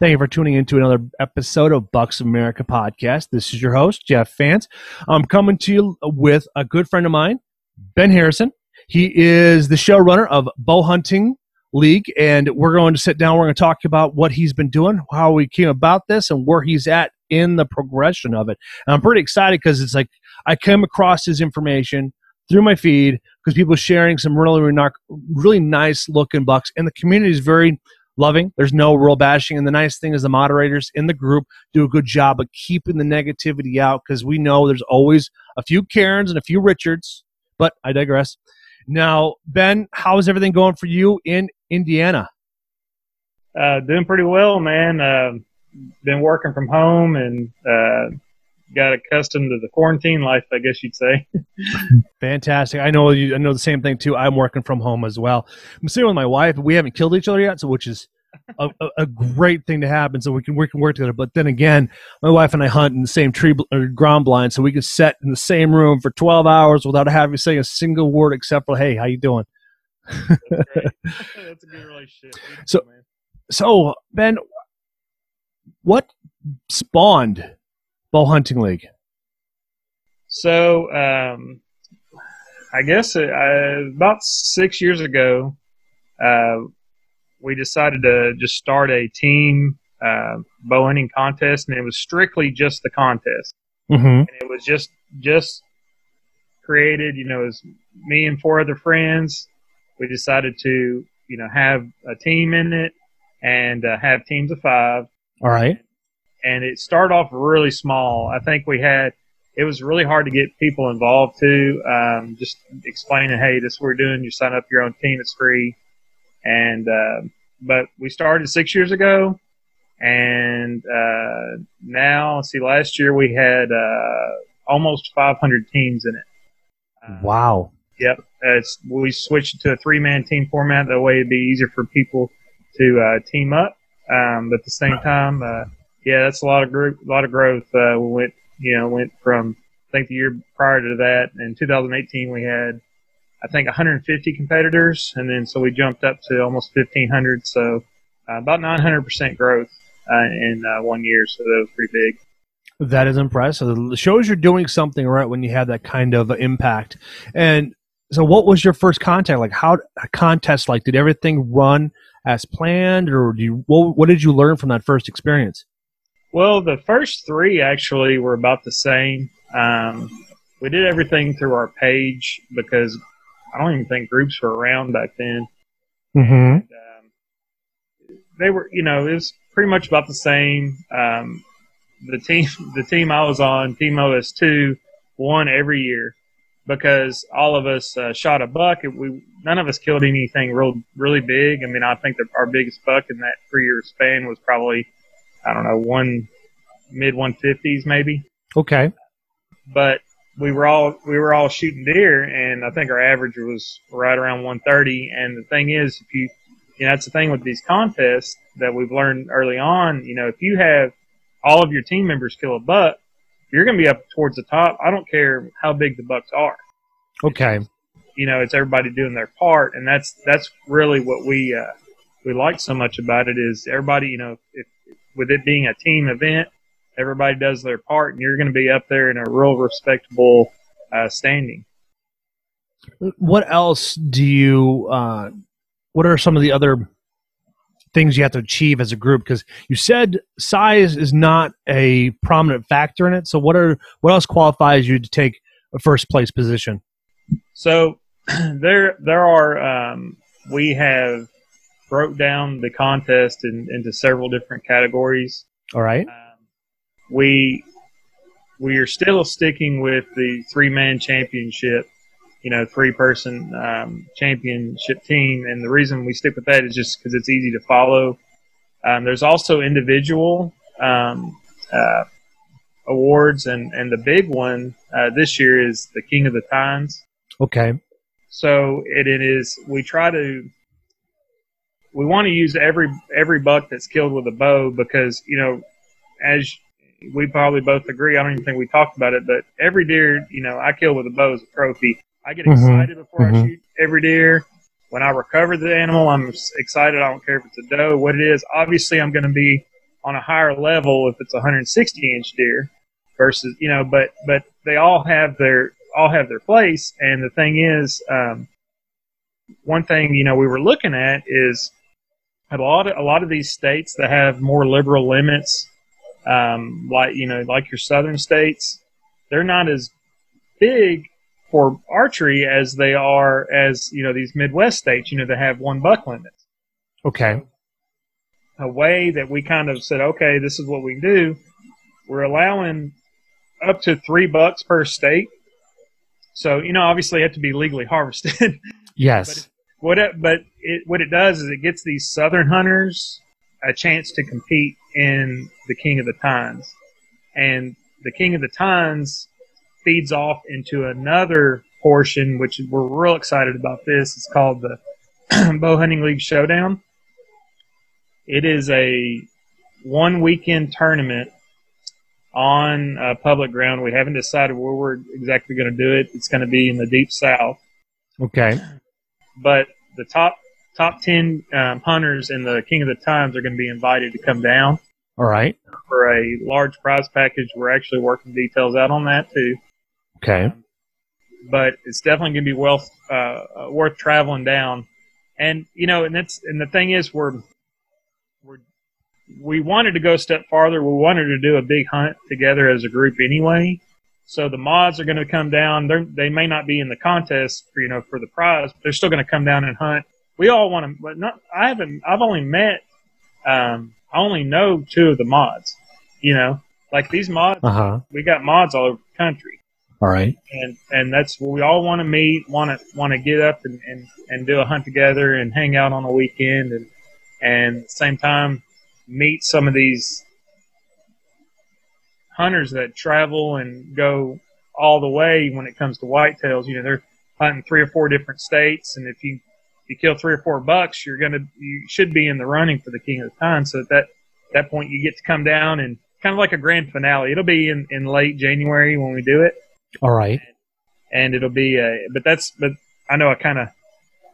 Thank you for tuning into another episode of Bucks America podcast. This is your host, Jeff Fantz. I'm coming to you with a good friend of mine, Ben Harrison. He is the showrunner of Bow Hunting League, and we're going to sit down. We're going to talk about what he's been doing, how we came about this, and where he's at in the progression of it. And I'm pretty excited because it's like I came across his information through my feed because people are sharing some really, really nice looking bucks, and the community is very loving. There's no real bashing. And the nice thing is the moderators in the group do a good job of keeping the negativity out because we know there's always a few Karens and a few Richards. But I digress. Now, Ben, how is everything going for you in Indiana? Uh, doing pretty well, man. Uh, been working from home and uh, got accustomed to the quarantine life, I guess you'd say. Fantastic. I know you. I know the same thing too. I'm working from home as well. I'm sitting with my wife. We haven't killed each other yet, so which is a, a, a, great thing to happen. So we can we can work together. But then again, my wife and I hunt in the same tree or ground blind, so we can sit in the same room for 12 hours without having to say a single word except for "Hey, how you doing?" That's, That's a good relationship. So, so Ben, what spawned bow hunting league? So, um, I guess uh, about six years ago, uh, we decided to just start a team uh, bow hunting contest, and it was strictly just the contest. Mm-hmm. And it was just just created. You know, it was me and four other friends. We decided to you know have a team in it and uh, have teams of five. All right and it started off really small. I think we had it was really hard to get people involved too. Um, just explaining, hey, this is what we're doing. You sign up your own team; it's free. And uh, but we started six years ago, and uh, now see, last year we had uh, almost 500 teams in it. Uh, wow. Yep. It's, we switched to a three-man team format. That way, it'd be easier for people to uh, team up. Um, but at the same time, uh, yeah, that's a lot of growth. A lot of growth. Uh, we went, you know, went from I think the year prior to that, in 2018, we had I think 150 competitors, and then so we jumped up to almost 1,500. So uh, about 900% growth uh, in uh, one year. So that was pretty big. That is impressive. It shows you're doing something right when you have that kind of impact. And so, what was your first contact like? How a contest like? Did everything run as planned, or do you, what, what did you learn from that first experience? Well, the first three actually were about the same. Um, we did everything through our page because I don't even think groups were around back then. Mm-hmm. And, um, they were, you know, it was pretty much about the same. Um, the team, the team I was on, Team OS2, won every year because all of us uh, shot a buck. We none of us killed anything real, really big. I mean, I think that our biggest buck in that three year span was probably I don't know, one mid 150s maybe. Okay. But we were all we were all shooting deer, and I think our average was right around 130. And the thing is, if you you know that's the thing with these contests that we've learned early on. You know, if you have all of your team members kill a buck, you're going to be up towards the top. I don't care how big the bucks are. Okay. It's, you know, it's everybody doing their part, and that's that's really what we uh, we like so much about it is everybody. You know, if with it being a team event, everybody does their part, and you're going to be up there in a real respectable uh, standing. What else do you? Uh, what are some of the other things you have to achieve as a group? Because you said size is not a prominent factor in it. So what are what else qualifies you to take a first place position? So there there are um, we have broke down the contest in, into several different categories. All right. Um, we we are still sticking with the three man championship, you know, three person um, championship team, and the reason we stick with that is just because it's easy to follow. Um, there's also individual um, uh, awards, and and the big one uh, this year is the King of the Tines. Okay. So it, it is. We try to. We want to use every every buck that's killed with a bow because you know, as we probably both agree. I don't even think we talked about it, but every deer, you know, I kill with a bow as a trophy. I get Mhm. excited before Mhm. I shoot every deer. When I recover the animal, I'm excited. I don't care if it's a doe, what it is. Obviously, I'm going to be on a higher level if it's a 160 inch deer versus, you know, but but they all have their all have their place. And the thing is, um, one thing you know we were looking at is a lot of a lot of these states that have more liberal limits um, like you know, like your southern states, they're not as big for archery as they are as you know these Midwest states. You know, that have one buck limits. Okay. A way that we kind of said, okay, this is what we do. We're allowing up to three bucks per state. So you know, obviously, you have to be legally harvested. Yes. What it, but it, what it does is it gets these southern hunters a chance to compete in the King of the Tines, and the King of the Tines feeds off into another portion, which we're real excited about. This it's called the Bow Hunting League Showdown. It is a one weekend tournament on uh, public ground. We haven't decided where we're exactly going to do it. It's going to be in the deep south Okay. But the top top ten um, hunters in the King of the Tines are going to be invited to come down All right. for a large prize package. We're actually working details out on that too, Okay. but it's definitely going to be well uh, uh, worth traveling down. And you know, and that's and the thing is, we're we're we wanted to go a step farther. We wanted to do a big hunt together as a group anyway. So the mods are going to come down. They're, they may not be in the contest for you know for the prize, but they're still going to come down and hunt. We all want to, but not. I haven't. I've only met. Um, I only know two of the mods. You know, like these mods. Uh huh. We got mods all over the country All right. and and that's what we all want to meet, want to want to get up and, and and do a hunt together and hang out on a weekend and and at the same time meet some of these hunters that travel and go all the way when it comes to whitetails. You know, they're hunting three or four different states, and if you if you kill three or four bucks, you're gonna you should be in the running for the king of the time. So at that that point, you get to come down and kind of like a grand finale. It'll be in in late January when we do it All right. and it'll be a but that's but I know I kind of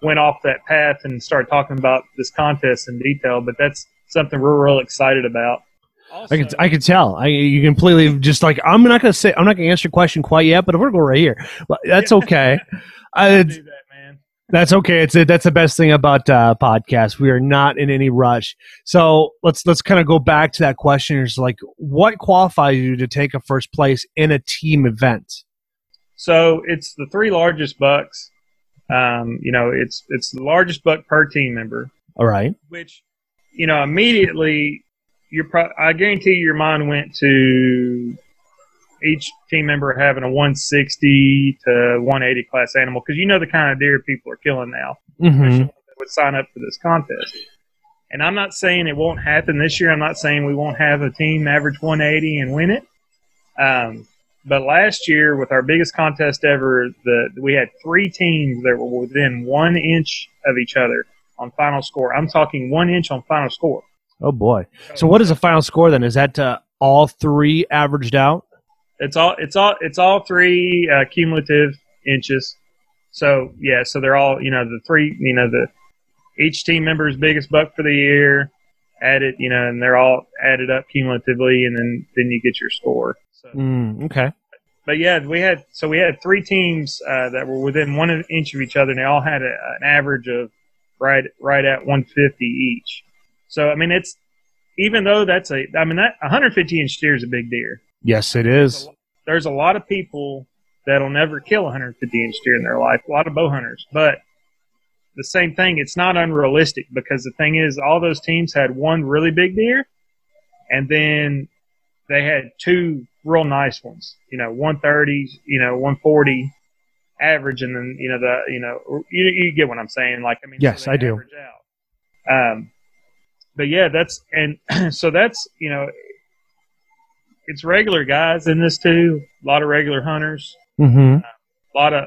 went off that path and started talking about this contest in detail, but that's something we're real excited about. I can I can tell. I you completely just like I'm not gonna say I'm not gonna answer your question quite yet, but we're gonna go right here. But that's okay. Uh, do that, man. that's okay. It's a, that's the best thing about uh, podcasts. We are not in any rush. So let's let's kind of go back to that question. It's like what qualifies you to take a first place in a team event? So it's the three largest bucks. Um, you know, it's it's the largest buck per team member, All right. which you know immediately you're. Pro- I guarantee your mind went to each team member having a 160 to 180 class animal because you know the kind of deer people are killing now. Mm-hmm. that would sign up for this contest. And I'm not saying it won't happen this year. I'm not saying we won't have a team average 180 and win it. Um, but last year, with our biggest contest ever, the we had three teams that were within one inch of each other on final score. I'm talking one inch on final score. Oh boy. So what is the final score then? Is that uh, all three averaged out? It's all it's all it's all three uh, cumulative inches. So yeah, so they're all you know the three you know the each team member's biggest buck for the year added you know and they're all added up cumulatively and then then you get your score. So, Mm, okay. but yeah, we had so we had three teams uh, that were within one inch of each other and they all had a, an average of right right at 150 each. So I mean it's even though that's a I mean that 150 inch deer is a big deer Yes, it is. there's a lot of people that'll never kill a 150 inch deer in their life, a lot of bow hunters. But the same thing, it's not unrealistic because the thing is, all those teams had one really big deer, and then they had two real nice ones. You know, 130, you know, 140 average, and then you know the you know you, you get what I'm saying. Like I mean, Yes, they I do. Out. Um, but yeah, that's and so that's you know, it's regular guys in this too. A lot of regular hunters. Mm-hmm. A lot of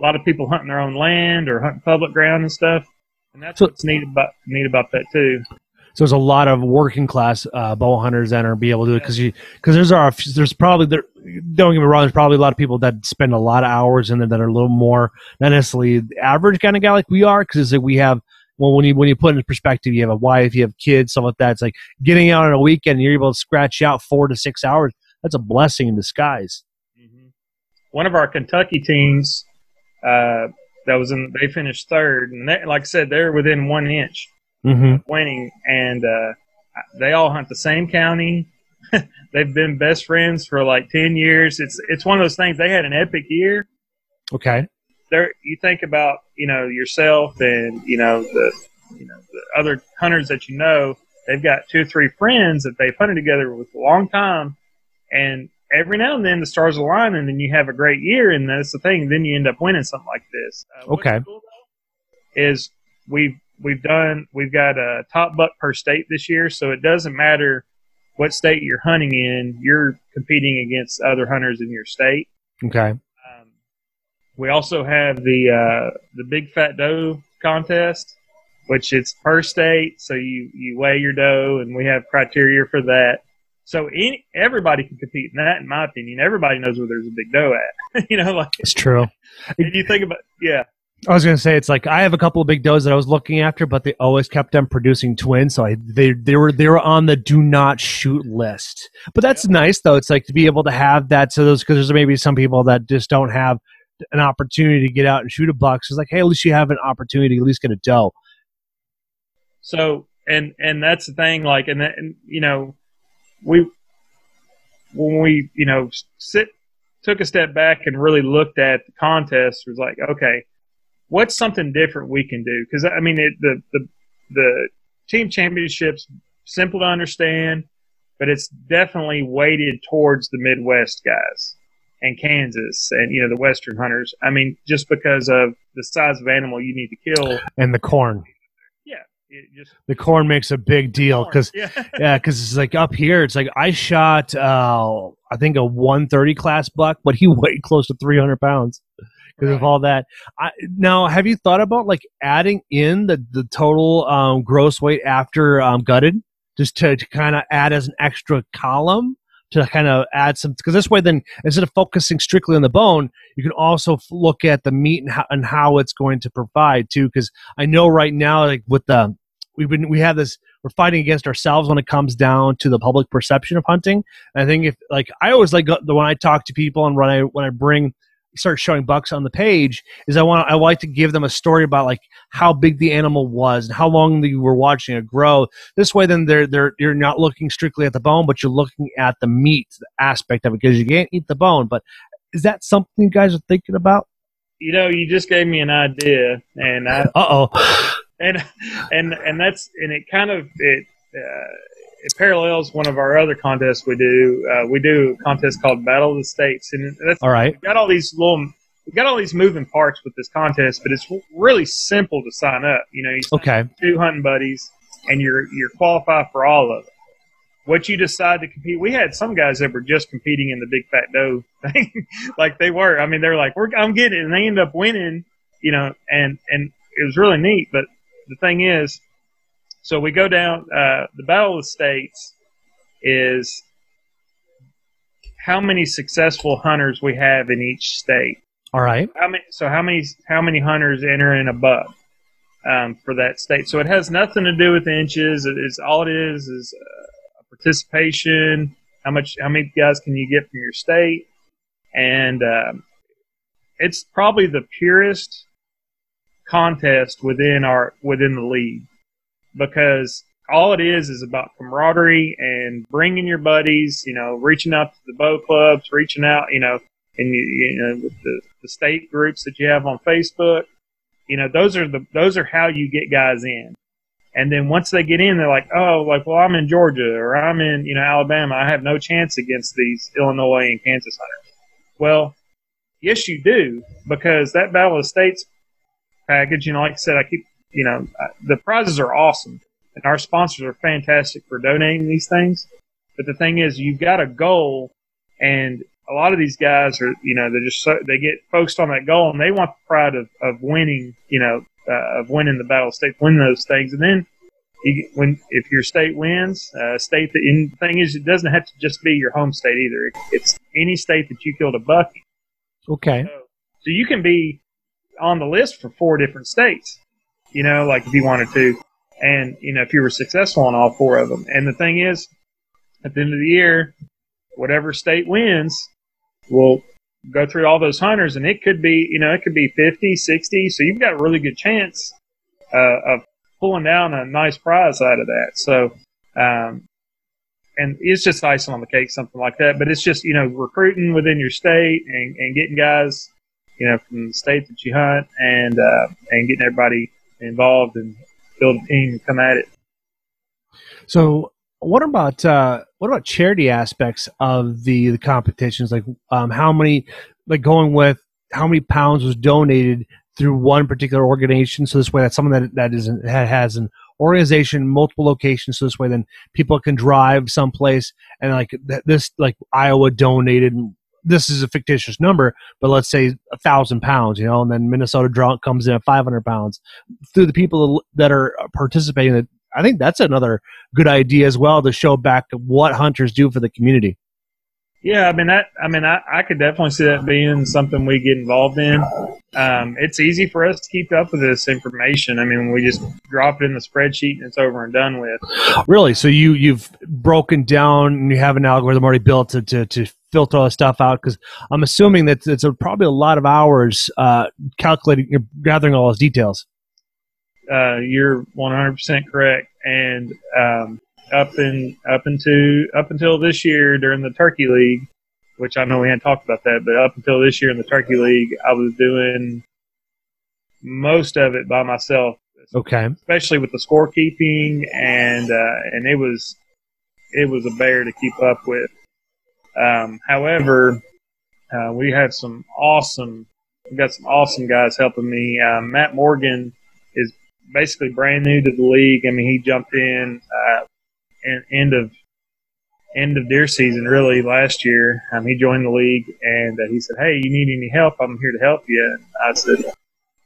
a lot of people hunting their own land or hunting public ground and stuff. And that's So- what's neat about neat about that too. So there's a lot of working class uh, bow hunters that are be able to do it because you because there's are there's probably there. Don't get me wrong. There's probably a lot of people that spend a lot of hours in there that are a little more not necessarily the average kind of guy like we are because like we have. Well, when you when you put it in perspective, you have a wife, you have kids, stuff like that. It's like getting out on a weekend, and you're able to scratch out four to six hours. That's a blessing in disguise. hmm One of our Kentucky teams uh, that was in, they finished third, and they, like I said, they're within one inch Mm-hmm. of winning, and uh, they all hunt the same county. They've been best friends for like ten years. It's it's one of those things. They had an epic year. Okay. There, you think about you know yourself and you know the you know the other hunters that you know. They've got two or three friends that they've hunted together with a long time, and every now and then the stars align, and then you have a great year, and that's the thing. Then you end up winning something like this. Uh, Okay. cool, is we've we've done we've got a top buck per state this year, so it doesn't matter what state you're hunting in. You're competing against other hunters in your state. Okay. We also have the uh, the big fat doe contest, which it's per state. So you you weigh your doe, and we have criteria for that. So any, everybody can compete in that, in my opinion. Everybody knows where there's a big doe at. you know, like It's true. if you think about, yeah, I was gonna say it's like I have a couple of big does that I was looking after, but they always kept them producing twins, so I they they were they were on the do not shoot list. But that's nice though. It's like to be able to have that. So those because there's maybe some people that just don't have an opportunity to get out and shoot a buck. So it's like, hey, at least you have an opportunity at least get a doe. So and and that's the thing, like, and, that, and you know, we when we you know sit took a step back and really looked at the contest was like, okay, what's something different we can do? Because I mean, it, the the the team championships simple to understand, but it's definitely weighted towards the Midwest guys and Kansas and you know the Western hunters. I mean, just because of the size of animal you need to kill, And the corn, it just the corn makes a big deal because yeah. yeah, because it's like up here, it's like I shot uh I think a 130 class buck, but he weighed close to 300 pounds. because of all that. I, now, have you thought about like adding in the the total um, gross weight after um, gutted, just to, to kind of add as an extra column to kind of add some because this way, then instead of focusing strictly on the bone, you can also look at the meat and how, and how it's going to provide too. Because I know right now, like with the we've been we have this we're fighting against ourselves when it comes down to the public perception of hunting. And I think if like I always like uh, the when I talk to people and when I when I bring start showing bucks on the page is I want I like to give them a story about like how big the animal was and how long you were watching it grow. This way, then they're they're you're not looking strictly at the bone, but you're looking at the meat aspect of it because you can't eat the bone. But is that something you guys are thinking about? You know, you just gave me an idea, and I Uh oh. and and and that's and it kind of it uh, it parallels one of our other contests we do. Uh, we do a contest called Battle of the States, and that's All right. we've got all these little we've got all these moving parts with this contest, but it's really simple to sign up. You know, you Okay. two hunting buddies, and you're you're qualified for all of it. What you decide to compete, we had some guys that were just competing in the big fat doe thing, like they were. I mean, they're like, "We're I'm getting," it, and they end up winning. You know, and and it was really neat. But the thing is, so we go down. Uh, the Battle of the States is how many successful hunters we have in each state. All right. How many? So how many? How many hunters enter in a buck um, for that state? So it has nothing to do with inches. It is all it is is uh, participation. How much? How many guys can you get from your state? And um, it's probably the purest contest within our within the league because all it is is about camaraderie and bringing your buddies. You know, reaching out to the bow clubs, reaching out. You know, and you, you know with the, the state groups that you have on Facebook. You know, those are the those are how you get guys in. And then once they get in, they're like, oh, like, well, I'm in Georgia or I'm in, you know, Alabama. I have no chance against these Illinois and Kansas hunters. Well, yes, you do, because that Battle of States package, you know, like I said, I keep, you know, uh, the prizes are awesome. and our sponsors are fantastic for donating these things. But the thing is, you've got a goal, and a lot of these guys are, you know, they're just so, they get focused on that goal, and they want the pride of, of winning, you know, uh, of winning the battle state, win those things, and then you, when if your state wins, uh, state that and the thing is, it doesn't have to just be your home state either. It's any state that you killed a buck. Okay. So, so you can be on the list for four different states. You know, like if you wanted to, and you know if you were successful on all four of them. And the thing is, at the end of the year, whatever state wins will go through all those hunters, and it could be you know it could be 50, 60. So you've got a really good chance uh, of pulling down a nice prize out of that. So, um, and it's just icing on the cake, something like that. But it's just you know recruiting within your state and, and getting guys, you know, from the state that you hunt, and uh, and getting everybody involved and build a team and come at it. So, what about uh, what about charity aspects of the the competitions? Like, um, how many, like going with how many pounds was donated through one particular organization. So this way, that's someone that that is that has an organization, multiple locations. So this way, then people can drive someplace and like this, like Iowa donated. This is a fictitious number, but let's say a thousand pounds, you know, and then Minnesota draw comes in at 500 pounds through the people that are participating. I think that's another good idea as well to show back what hunters do for the community. Yeah, I mean that. I mean, I, I could definitely see that being something we get involved in. Um, it's easy for us to keep up with this information. I mean, we just drop it in the spreadsheet and it's over and done with. Really? So you you've broken down and you have an algorithm already built to to, to filter all the stuff out? Because I'm assuming that it's a, probably a lot of hours uh, calculating, you're gathering all those details. Uh, you're 100% correct, and um, up in up into up until this year during the Turkey League, which I know we hadn't talked about that, but up until this year in the Turkey League, I was doing most of it by myself. Okay. Especially with the scorekeeping and uh, and it was it was a bear to keep up with. Um, however, uh, we had some awesome we got some awesome guys helping me. Um, Matt Morgan is basically brand new to the league. I mean, he jumped in uh, end of end of deer season, really last year. Um, he joined the league and uh, he said, "Hey, you need any help? I'm here to help you." And I said,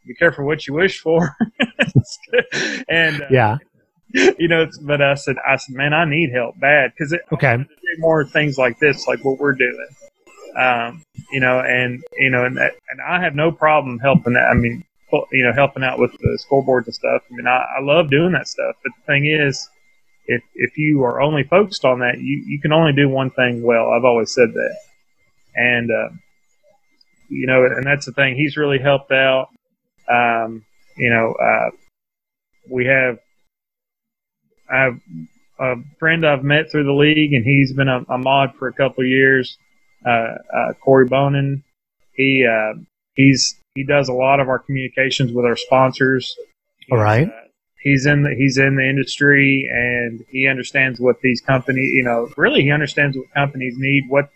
"Be careful what you wish for." and uh, yeah, you know, but I said, "I said, man, I need help bad because okay, more things like this, like what we're doing." Um, you know, and you know, and that, and I have no problem helping. That, I mean, you know, helping out with the scoreboards and stuff. I mean, I, I love doing that stuff. But the thing is, if if you are only focused on that, you you can only do one thing well. I've always said that, and uh, you know, and that's the thing. He's really helped out. Um, you know, uh, we have I have a friend I've met through the league, and he's been a, a mod for a couple of years. Uh, uh, Corey Bonin, he uh, he's he does a lot of our communications with our sponsors. All right. Uh, he's in the he's in the industry and he understands what these companies you know really he understands what companies need what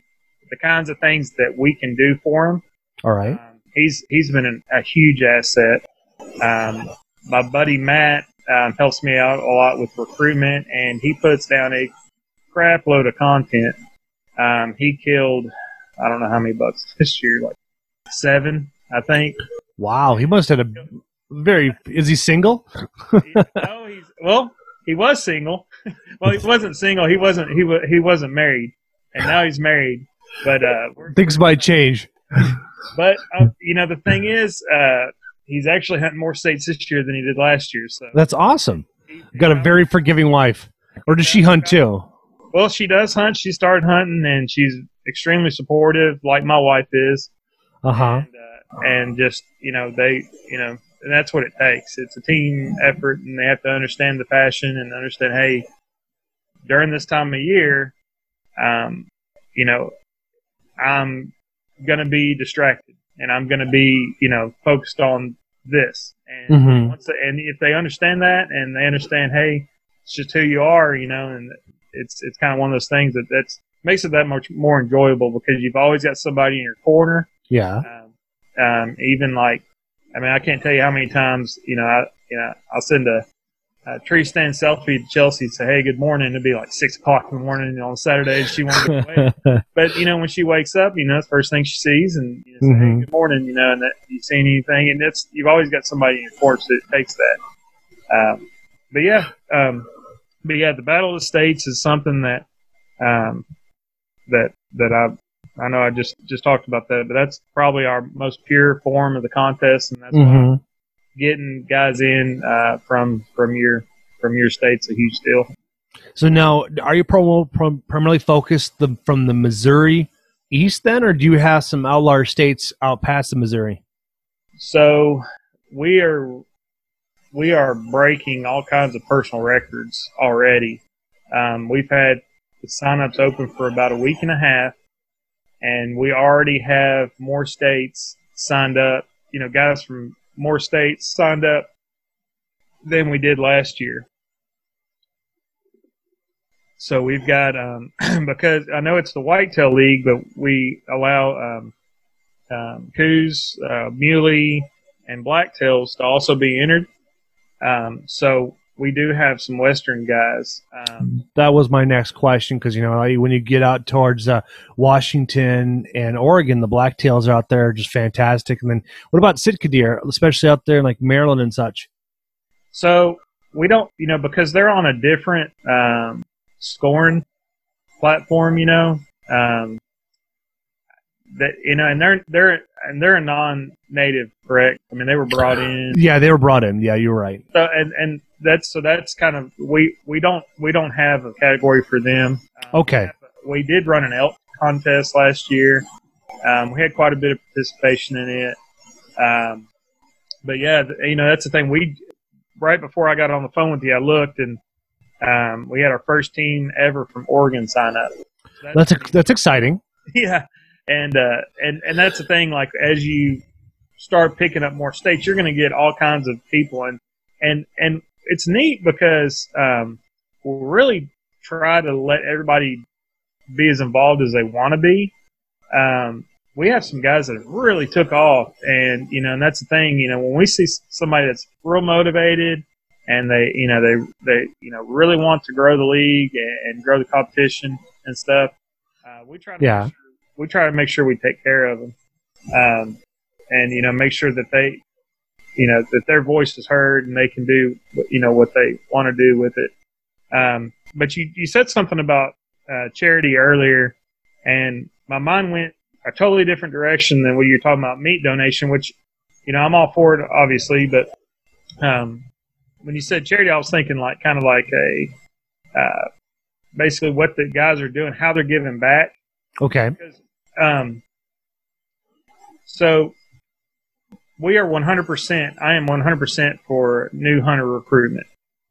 the kinds of things that we can do for him. All right. Um, he's he's been an, a huge asset. Um, my buddy matt um, helps me out a lot with recruitment and he puts down a crap load of content. Um, he killed i don't know how many bucks this year like seven i think. Wow. He must have a very. Is he single? no, he's well. He was single. well, he wasn't single. He wasn't. He was. He wasn't married, and now he's married. But uh, things might change. but uh, you know, the thing is, uh, he's actually hunting more states this year than he did last year. So that's awesome. He, Got a very forgiving wife, or does she hunt too? Well, she does hunt. She started hunting, and she's extremely supportive, like my wife is. Uh-huh. And, uh, and just you know, they you know and that's what it takes. It's a team effort, and they have to understand the passion and understand, hey, during this time of year, um, you know, I'm going to be distracted, and I'm going to be, you know, focused on this. And mm-hmm. once they, and if they understand that, and they understand, hey, it's just who you are, you know, and it's it's kind of one of those things that that's makes it that much more enjoyable because you've always got somebody in your corner. Yeah. Um, um, even like I mean, I can't tell you how many times, you know, I, you know, I'll send a, uh, tree stand selfie to Chelsea, say, "Hey, good morning." It'd be like six o'clock in the morning on Saturday. and She wanted to wake, but you know, when she wakes up, you know, it's the first thing she sees, and you know, say, Mhm. "Hey, good morning," you know, and that you seen anything, and it's you've always got somebody in your porch that takes that. Um, but yeah, um, but yeah, the Battle of the States is something that um, that that I I know I just just talked about that, but that's probably our most pure form of the contest, and that's Mhm. getting guys in uh, from from your from your state's a huge deal. So now, are you primarily focused the, from the Missouri east then, or do you have some outlier states out past the Missouri? So we are we are breaking all kinds of personal records already. Um, we've had the signups open for about a week and a half, and we already have more states signed up. You know, guys from more states signed up than we did last year. So we've got um, because I know it's the Whitetail League, but we allow um, um, Coues, uh, muley, and blacktails to also be entered. Um, so we do have some western guys. Um, That was my next question because you know when you get out towards uh, Washington and Oregon, the blacktails are out there just fantastic. And then what about Sitka deer, especially out there in like Maryland and such? so we don't, you know, because they're on a different um, scoring platform, you know. Um, that you know, and they're they're and they're a non-native, correct? I mean, they were brought in. Yeah, they were brought in. Yeah, you're right. So and and that's so that's kind of we we don't we don't have a category for them. Um, Okay. We did run an elk contest last year. Um, we had quite a bit of participation in it. Um, but yeah, you know that's the thing. We right before I got on the phone with you, I looked and um, we had our first team ever from Oregon sign up. So That's that's exciting. yeah, and uh, and and that's the thing. Like as you start picking up more states, you're going to get all kinds of people, and and and it's neat because um, we'll really try to let everybody be as involved as they want to be. Um, we have some guys that really took off, and you know, and that's the thing. You know, when we see somebody that's real motivated and they, you know, they they you know really want to grow the league and, and grow the competition and stuff, uh, we try to Yeah. make sure, we try to make sure we take care of them, um, and you know, make sure that they, you know, that their voice is heard and they can do, you know, what they want to do with it. Um, but you you said something about uh, charity earlier, and my mind went a totally different direction than what you're talking about meat donation, which you know I'm all for it, obviously, but um, when you said charity, I was thinking like kind of like a uh, basically what the guys are doing, how they're giving back. Okay. Because, um, so we are 100%. I am 100% for new hunter recruitment,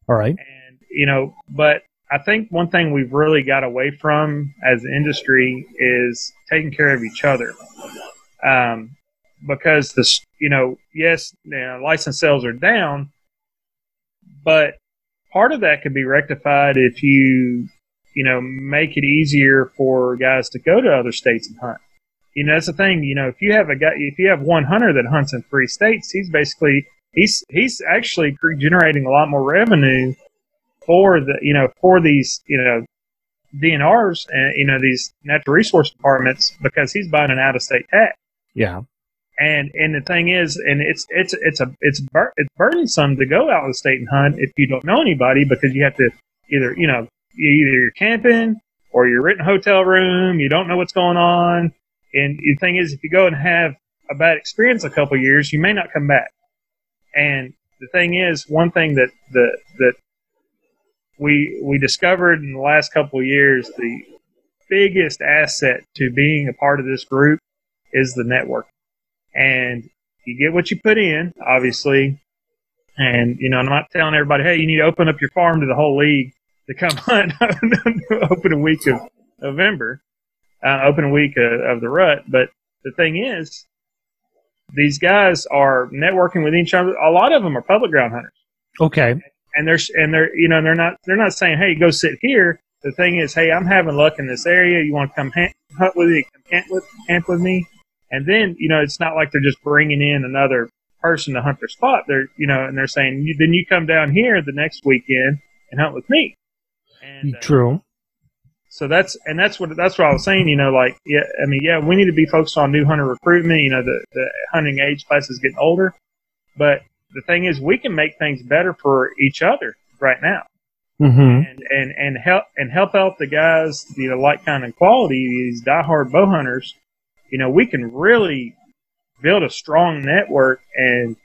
All right. and you know, but I think one thing we've really got away from as an industry is taking care of each other. Um, because this, you know, yes, you know, license sales are down, but part of that could be rectified if you, you know, make it easier for guys to go to other states and hunt. You know, that's the thing. You know, if you have a guy, if you have one hunter that hunts in three states, he's basically he's he's actually generating a lot more revenue for the you know for these you know DNRs and you know these natural resource departments because he's buying an out of state tax. Yeah. And and the thing is, and it's it's it's a it's bur- it's burdensome to go out of state and hunt if you don't know anybody because you have to either you know you- either you're camping or you're renting a hotel room, you don't know what's going on, and the thing is, if you go and have a bad experience a couple years, you may not come back. And the thing is, one thing that the that we we discovered in the last couple of years, the biggest asset to being a part of this group is the network. And you get what you put in, obviously. And you know, I'm not telling everybody, hey, you need to open up your farm to the whole league to come hunt open a week of November, uh, open a week of, of the rut. But the thing is, these guys are networking with each other. A lot of them are public ground hunters Okay. and they're and they're you know they're not they're not saying hey go sit here. The thing is hey I'm having luck in this area. You want to come ha- hunt with me? Come camp with camp with me. And then you know it's not like they're just bringing in another person to hunt their spot. They're you know, and they're saying then you come down here the next weekend and hunt with me. And, uh, True. so that's and that's what that's what I was saying. You know, like yeah, I mean, yeah, we need to be focused on new hunter recruitment. You know, the the hunting age class is getting older, but the thing is, we can make things better for each other right now, Mm-hmm. and and and help and help out the guys. You know, like kind of quality these diehard bow hunters. You know, we can really build a strong network and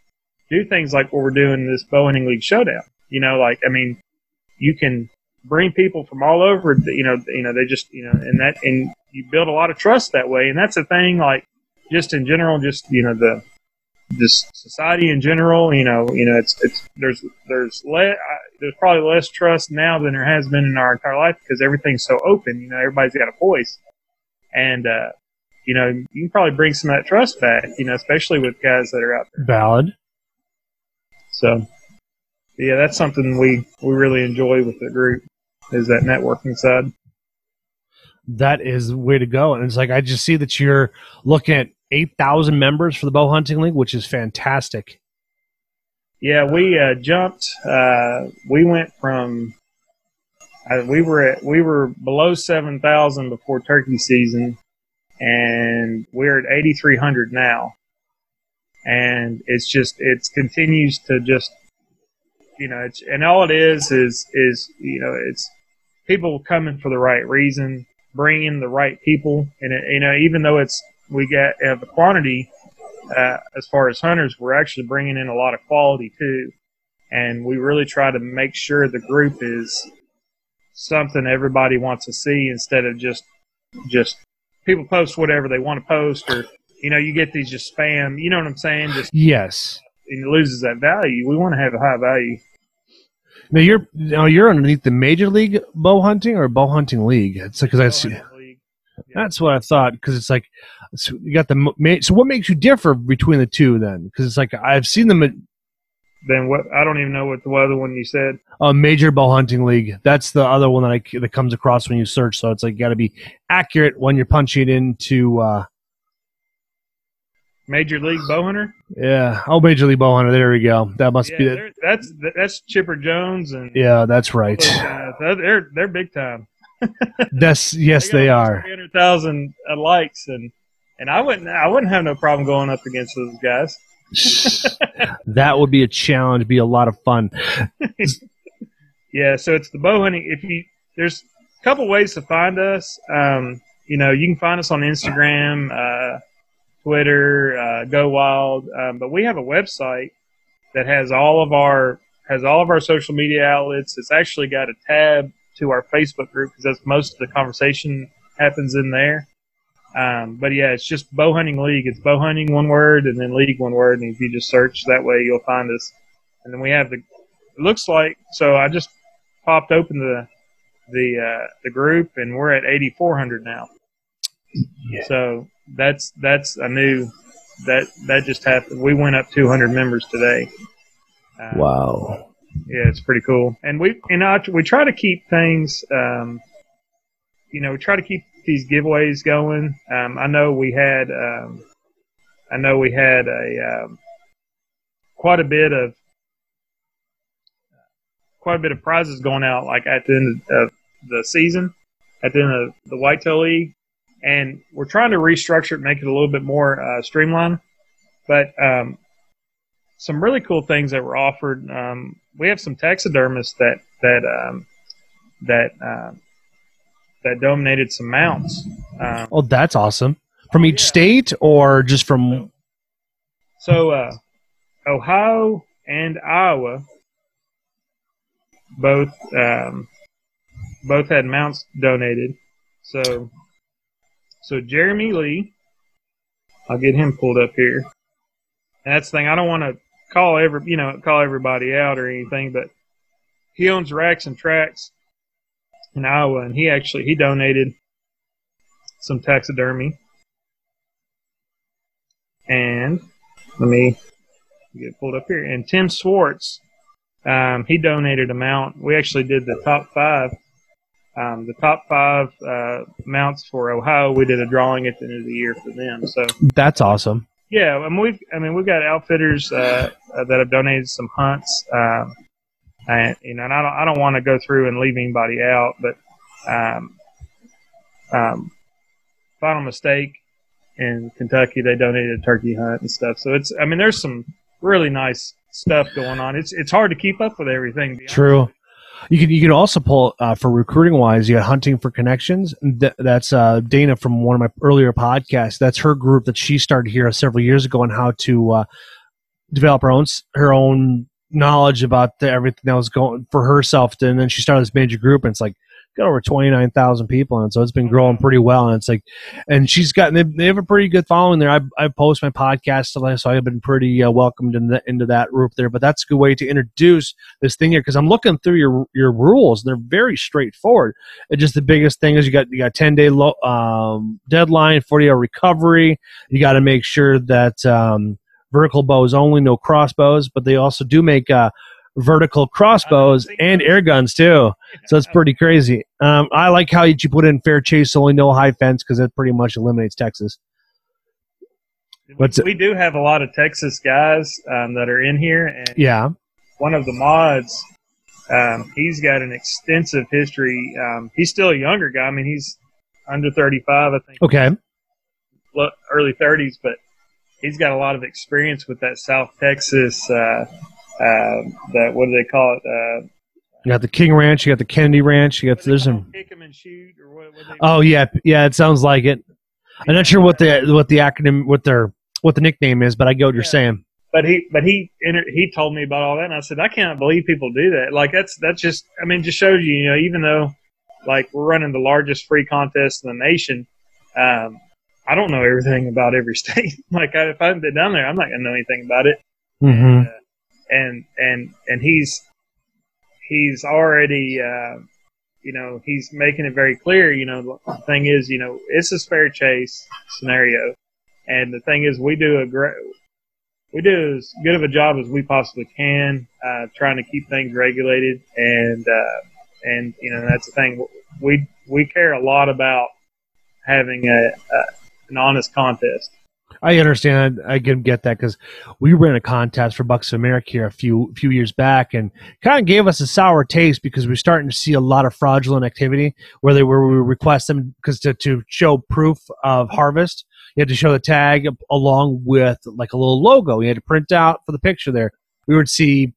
do things like what we're doing in this bow hunting league showdown. You know, like I mean, you can bring people from all over. You know, you know they just you know, and that and you build a lot of trust that way. And that's the thing, like just in general, just you know the this society in general. You know, you know it's it's there's there's le- there's probably less trust now than there has been in our entire life because everything's so open. You know, everybody's got a voice, and uh, you know you can probably bring some of that trust back. You know, especially with guys that are out there. Valid. So, yeah, that's something we we really enjoy with the group is that networking side. That is the way to go. And it's like I just see that you're looking at eight thousand members for the bow hunting league, which is fantastic. Yeah, we uh, jumped. Uh, we went from uh, we were at we were below seven thousand before turkey season, and we're at eighty three hundred now. And it's just it continues to just you know it's and all it is is is you know it's people coming for the right reason, bringing the right people, and it, you know even though it's we get have the quantity uh, as far as hunters, we're actually bringing in a lot of quality too. And we really try to make sure the group is something everybody wants to see instead of just, just people post whatever they want to post or, you know, you get these just spam, you know what I'm saying? Just, Yes. and it loses that value. We want to have a high value. Now you're now you're underneath the major league bow hunting or bow hunting league. It's because I see. That's what I thought because it's like so you got the so what makes you differ between the two then? Because it's like I've seen them at Then what, I don't even know what the other one you said. a major bow hunting league. That's the other one that I that comes across when you search. So it's like got to be accurate when you're punching into. uh Major League Bowhunter. Yeah, oh, major league bow hunter. There we go. That must Yeah, be. they're- that's that's Chipper Jones and Yeah, that's right. They're they're, big time. That's yes, they are. Three hundred thousand likes, and and I wouldn't I wouldn't have no problem going up against those guys. that would be a challenge. Be a lot of fun. Yeah, so it's the bow hunting. If you there's a couple ways to find us. Um, you know, you can find us on Instagram, uh, Twitter, uh, Go Wild, um, but we have a website that has all of our has all of our social media outlets. It's actually got a tab to our Facebook group because that's most of the conversation happens in there. Um, but yeah, it's just bow hunting league. It's bow hunting one word and then league one word. And if you just search that way, you'll find us. And then we have the. It looks like so. I just popped open the the uh, the group and we're at 8,400 now. Yeah. So that's that's a new that that just happened. We went up 200 members today. Uh, Wow. yeah, it's pretty cool. And we, you know, we try to keep things, um, you know, we try to keep these giveaways going. Um, I know we had, um, I know we had a um, quite a bit of quite a bit of prizes going out, like at the end of the season, at the end of the Whitetail League, and we're trying to restructure it, make it a little bit more uh, streamlined. But um, some really cool things that were offered. Um, we have some taxidermists that that um, that um, that donated some mounts. Um, Oh, that's awesome. From each Yeah. state or just from? so uh, Ohio and Iowa both um, both had mounts donated. So so Jeremy Lee, I'll get him pulled up here. And that's the thing. I don't want to call every you know call everybody out or anything, but he owns racks and tracks in Iowa, and he actually he donated some taxidermy. And let me get pulled up here. And Tim Swartz, um, he donated a mount. We actually did the top five. Um, the top five uh, mounts for Ohio, we did a drawing at the end of the year for them. So That's awesome. Yeah, I mean, we've I mean we've got outfitters uh, uh, that have donated some hunts, um, and you know, and I don't I don't want to go through and leave anybody out, but um, um, final mistake in Kentucky, they donated a turkey hunt and stuff. So it's I mean, there's some really nice stuff going on. It's it's hard to keep up with everything. True. You can you can also pull uh, for recruiting wise. You got hunting for connections. Th- that's uh, Dana from one of my earlier podcasts. That's her group that she started here several years ago on how to uh, develop her own her own knowledge about the, everything that was going for herself. And then she started this major group, and it's like got over twenty nine thousand people, and so it's been growing pretty well. And it's like, and she's got they, they have a pretty good following there. I I post my podcast, so I've been pretty uh, welcomed in the, into that group there. But that's a good way to introduce this thing here because I'm looking through your your rules. And they're very straightforward. And just the biggest thing is you got you got ten day low, um, deadline, forty hour recovery. You got to make sure that um, vertical bows only, no crossbows. But they also do make uh, vertical crossbows and air guns too. So it's pretty crazy. Um, I like how you put in fair chase only, no high fence because that pretty much eliminates Texas. What's we, we do have a lot of Texas guys um, that are in here, and Yeah. one of the mods, um, he's got an extensive history. Um, he's still a younger guy. I mean, he's under 35, I think, Okay. early 30s, but he's got a lot of experience with that South Texas. Uh, uh, that what do they call it? Uh, You got the King Ranch. You got the Kennedy Ranch. You got there's some. kick 'em and shoot, or what? what they, Oh yeah, yeah. It sounds like it. I'm not sure what the what the acronym, what their what the nickname is, but I get what you're Yeah. saying. but he but he inter- he told me about all that and I said I can't believe people do that like that's that's just I mean just shows you you know even though like we're running the largest free contest in the nation um I don't know everything about every state like I, if I haven't been down there I'm not gonna know anything about it Mm-hmm. Uh, and and and he's he's already uh, you know he's making it very clear you know the thing is you know it's a spare chase scenario. And the thing is we do a great we do as good of a job as we possibly can uh, trying to keep things regulated. And uh, and you know that's the thing. We we care a lot about having a, a an honest contest I understand. I can get that because we ran a contest for Bucks of America here a few few years back, and kind of gave us a sour taste because we're starting to see a lot of fraudulent activity where they were we request them because to to show proof of harvest, you had to show the tag along with like a little logo. You had to print out for the picture there. We would see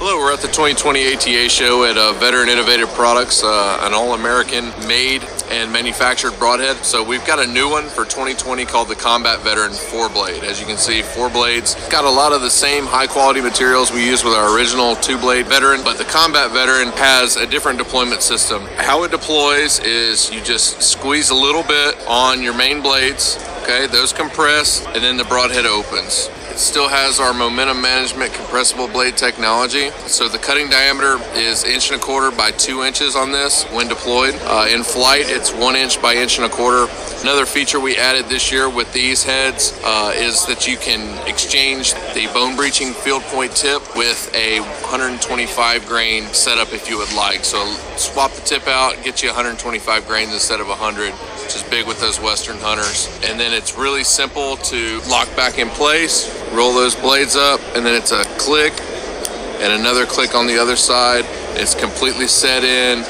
Hello, we're at the 2020 ATA show at uh, Veteran Innovative Products, uh, an all American made and manufactured broadhead. So we've got a new one for 2020 called the Combat Veteran 4 Blade. As you can see, 4 blades. Got a lot of the same high quality materials we use with our original 2 blade Veteran, but the Combat Veteran has a different deployment system. How it deploys is you just squeeze a little bit on your main blades, okay, those compress, and then the broadhead opens. It still has our momentum management compressible blade technology. So the cutting diameter is inch and a quarter by two inches on this when deployed. Uh, in flight, it's one inch by inch and a quarter. Another feature we added this year with these heads uh, is that you can exchange the bone breaching field point tip with a 125 grain setup if you would like. So swap the tip out, get you 125 grains instead of 100 which is big with those Western hunters. And then it's really simple to lock back in place, roll those blades up, and then it's a click and another click on the other side. It's completely set in,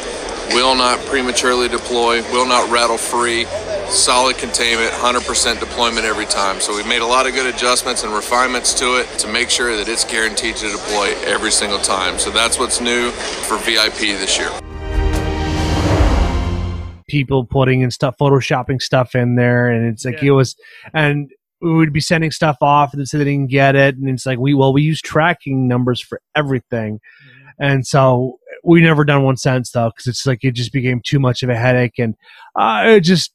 will not prematurely deploy, will not rattle free. Solid containment, 100% deployment every time. So we've made a lot of good adjustments and refinements to it to make sure that it's guaranteed to deploy every single time. So that's what's new for VIP this year. people putting in stuff, photoshopping stuff in there, and it's like Yeah. it was, and we would be sending stuff off and so they didn't get it, and it's like we well we use tracking numbers for everything, mm-hmm. and so we never done one since though because it's like it just became too much of a headache, and uh, it just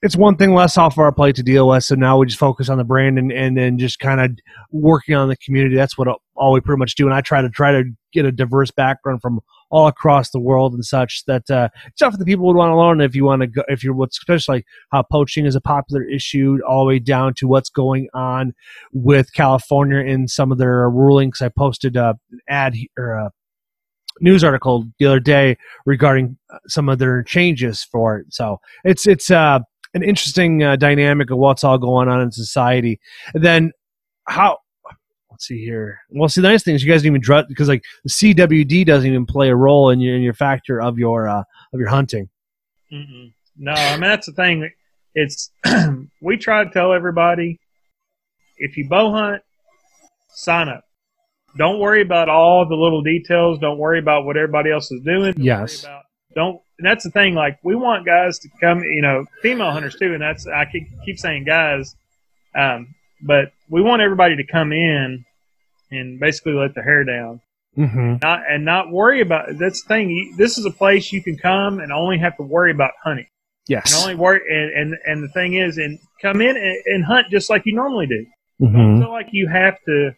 it's one thing less off of our plate to deal with. So now we just focus on the brand and and then just kind of working on the community. That's what all we pretty much do, and I try to try to get a diverse background from all across the world and such that uh, stuff that people would want to learn if you want to go if you're what's especially how poaching is a popular issue all the way down to what's going on with California in some of their rulings. I posted a an ad or a news article the other day regarding uh, some of their changes for it. So it's it's uh an interesting uh, dynamic of what's all going on in society. And then how? Let's see here. Well, see, the nice thing is you guys even dress because like the CWD doesn't even play a role in your in your factor of your uh, of your hunting. Mm-mm. No, I mean that's the thing. It's we try to tell everybody if you bow hunt, sign up. Don't worry about all the little details. Don't worry about what everybody else is doing. Don't Yes. about- don't. And that's the thing. Like we want guys to come. You know, female hunters too. And that's I keep keep saying guys, um, but we want everybody to come in and basically let their hair down Mm-hmm. not and not worry about that's the thing. You, this is a place you can come and only have to worry about hunting. Yes. And only worry and, and and the thing is, and come in and, and hunt just like you normally do. mm-hmm. Don't feel like you have to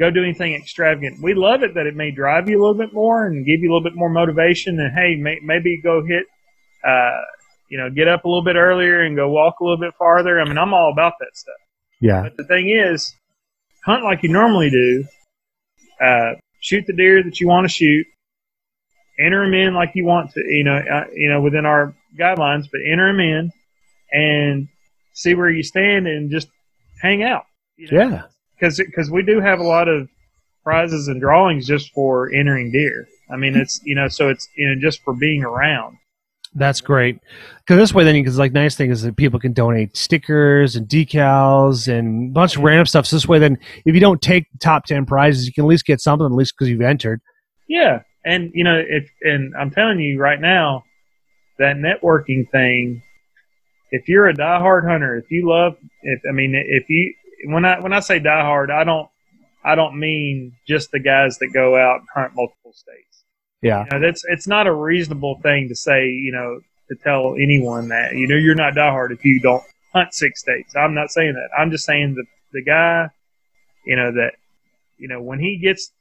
go do anything extravagant. We love it that it may drive you a little bit more and give you a little bit more motivation. And hey, may, maybe go hit, uh, you know, get up a little bit earlier and go walk a little bit farther. I mean, I'm all about that stuff. Yeah. But the thing is, hunt like you normally do. Uh, shoot the deer that you want to shoot. Enter them in like you want to, you know, uh, you know, within our guidelines. But enter them in and see where you stand and just hang out. You know? Yeah. Because because we do have a lot of prizes and drawings just for entering deer. I mean, it's you know, so it's you know just for being around. That's great. Because this way, then, because like nice thing is that people can donate stickers and decals and a bunch of random stuff. So this way, then, if you don't take top ten prizes, you can at least get something, at least because you've entered. Yeah, and you know, if and I'm telling you right now, that networking thing. If you're a diehard hunter, if you love, if I mean, if you when I when I say diehard, I don't I don't mean just the guys that go out and hunt multiple states. Yeah. You know, that's it's not a reasonable thing to say. You know, to tell anyone that you know you're not diehard if you don't hunt six states. I'm not saying that. I'm just saying that the guy, you know, that you know when he gets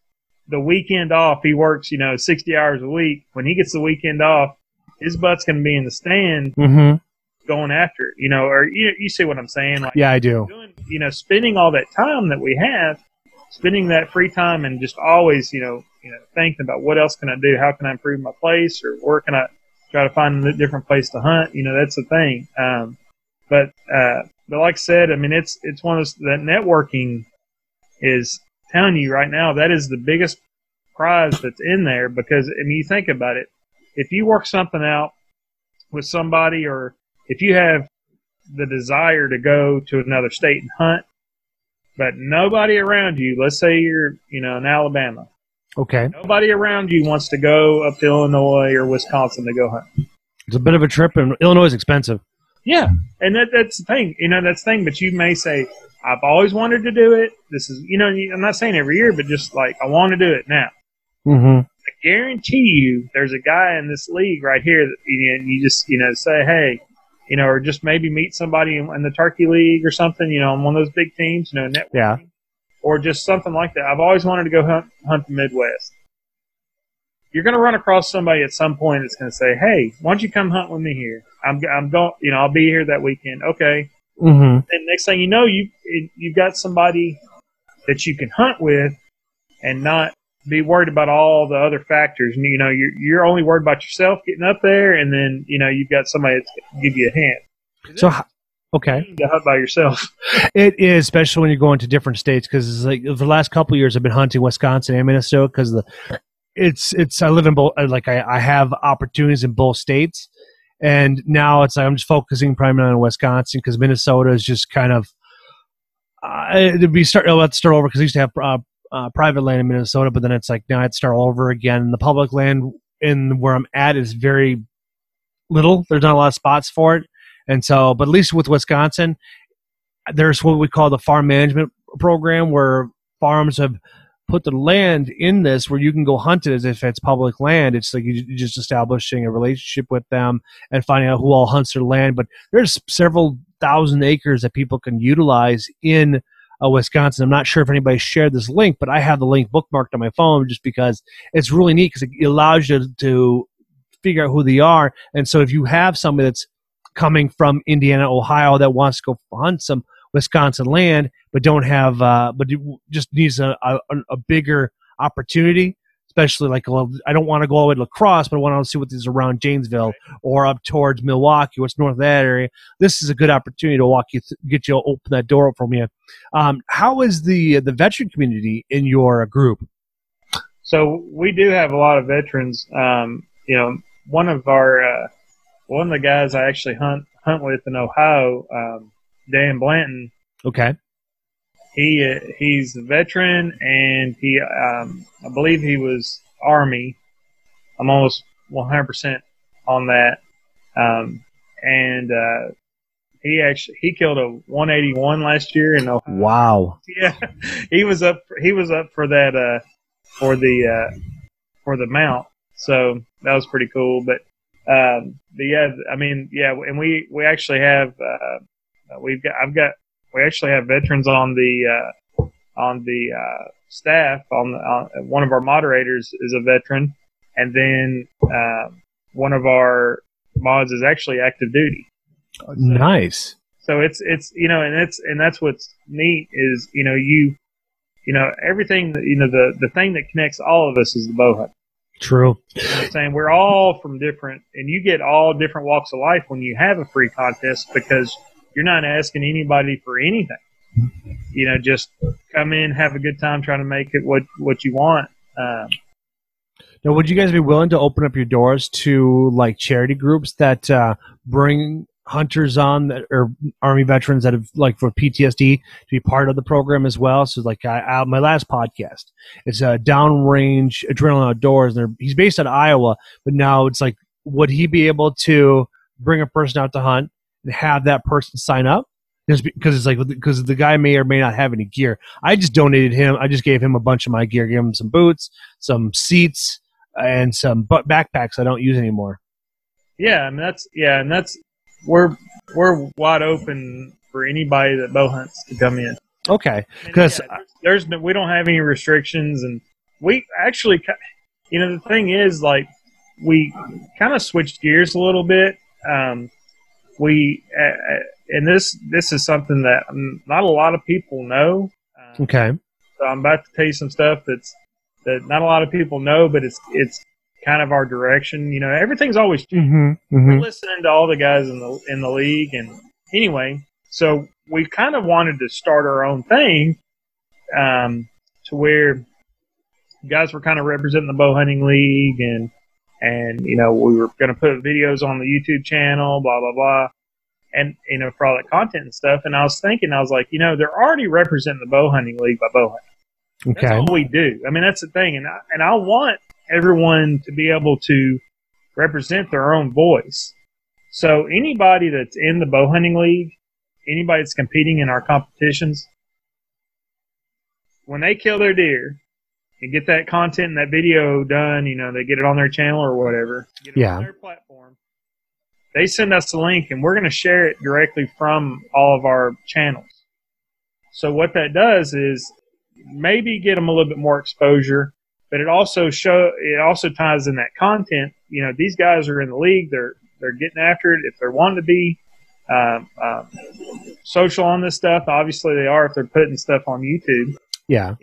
the weekend off, he works you know 60 hours a week. When he gets the weekend off, his butt's going to be in the stand Mm-hmm. going after it. You know, or you you see what I'm saying? Like Yeah, I do. You know, spending all that time that we have, spending that free time and just always, you know, you know, thinking about what else can I do? How can I improve my place or where can I try to find a different place to hunt? You know, that's the thing. Um, but, uh, but like I said, I mean, it's, it's one of those, that networking is telling you right now, that is the biggest prize that's in there because, I mean, you think about it. If you work something out with somebody or if you have the desire to go to another state and hunt, but nobody around you, let's say you're, you know, in Alabama, Okay. nobody around you wants to go up to Illinois or Wisconsin to go hunt. It's a bit of a trip, and Illinois is expensive. Yeah. And that, that's the thing, you know, that's the thing, but you may say, I've always wanted to do it. This is, you know, I'm not saying every year, but just like, I want to do it now. Mm-hmm. I guarantee you there's a guy in this league right here that you, know, you just, you know, say, hey, you know, or just maybe meet somebody in, in the turkey league or something, you know, on one of those big teams, you know, networking, Yeah. or just something like that. I've always wanted to go hunt, hunt the Midwest. You're going to run across somebody at some point that's going to say, hey, why don't you come hunt with me here? I'm, I'm going, you know, I'll be here that weekend. Okay. Mm-hmm. And next thing you know, you, you've got somebody that you can hunt with and not be worried about all the other factors. And, you know, you're, you're only worried about yourself getting up there, and then, you know, you've got somebody that's going to give you a hand. So, okay. To hunt by yourself. It is, especially when you're going to different states, because like the last couple of years, I've been hunting Wisconsin and Minnesota because the it's it's I live in both, like I, I have opportunities in both states, and now it's like I'm just focusing primarily on Wisconsin because Minnesota is just kind of uh, it'd be start. Let's start over because I used to have uh, uh, private land in Minnesota, but then it's like now I'd start all over again. The public land in where I'm at is very little. There's not a lot of spots for it, and so but at least with Wisconsin there's what we call the farm management program where farms have put the land in this where you can go hunt it as if it's public land. It's like you- you're just establishing a relationship with them and finding out who all hunts their land. But there's several thousand acres that people can utilize in uh, Wisconsin. I'm not sure if anybody shared this link, but I have the link bookmarked on my phone just because it's really neat because it allows you to figure out who they are. And so if you have somebody that's coming from Indiana, Ohio that wants to go hunt some Wisconsin land, but don't have, uh, but just needs a, a, a bigger opportunity especially like well, I don't want to go all the way to La Crosse, but I want to see what is around Janesville or up towards Milwaukee, what's north of that area. This is a good opportunity to walk you, th- get you open that door up from you. Um, how is the the veteran community in your group? So we do have a lot of veterans. Um, you know, one of our uh, one of the guys I actually hunt hunt with in Ohio, um, Dan Blanton. Okay. He uh, he's a veteran, and he um, I believe he was Army. I'm almost 100 percent on that. Um, and uh, he actually he killed a 181 last year in Ohio. Wow. Yeah, he was up. He was up for that uh, for the uh, for the mount. So that was pretty cool. But um, but yeah, I mean, yeah, and we we actually have uh, we've got I've got we actually have veterans on the uh, on the uh, staff. On, the, on one of our moderators is a veteran, and then uh, one of our mods is actually active duty. Nice. So it's it's you know, and it's and that's what's neat is you know you you know everything you know the the thing that connects all of us is the bow hunt. True. You know I'm saying we're all from different, and you get all different walks of life when you have a free contest because you're not asking anybody for anything. You know, just come in, have a good time, trying to make it what what you want. Um, Now, would you guys be willing to open up your doors to like charity groups that uh, bring hunters on that or army veterans that have like for PTSD to be part of the program as well? So, like I, I, my last podcast, it's a downrange adrenaline outdoors. And he's based out of Iowa, but now it's like, would he be able to bring a person out to hunt and have that person sign up? Just because it's like because the guy may or may not have any gear. I just donated him. I just gave him a bunch of my gear. Gave him some boots, some seats, and some butt backpacks I don't use anymore. yeah, and that's yeah, and that's we're we're wide open for anybody that bow hunts to come in. Okay, because yeah, there's no, we don't have any restrictions, and we actually, you know, the thing is, like, we kind of switched gears a little bit. Um, we uh, uh, and this this is something that not a lot of people know. Um, okay, so I'm about to tell you some stuff that's that not a lot of people know, but it's it's kind of our direction. You know, everything's always mm-hmm, we're mm-hmm. listening to all the guys in the in the league, and anyway, so we kind of wanted to start our own thing, um, to where guys were kind of representing the bow hunting league, and and you know we were going to put videos on the YouTube channel, blah blah blah, and you know for all that content and stuff. And I was thinking, I was like, you know, they're already representing the bow hunting league by bow hunting. That's okay, all we do. I mean, that's the thing, and I, and I want everyone to be able to represent their own voice. So anybody that's in the bow hunting league, anybody that's competing in our competitions, when they kill their deer and get that content and that video done, you know, they get it on their channel or whatever, get it Yeah. on their platform. They send us the link, and we're going to share it directly from all of our channels. So what that does is maybe get them a little bit more exposure, but it also show it also ties in that content. You know, these guys are in the league; they're they're getting after it. If they're wanting to be um, um, social on this stuff, obviously they are. If they're putting stuff on YouTube, yeah,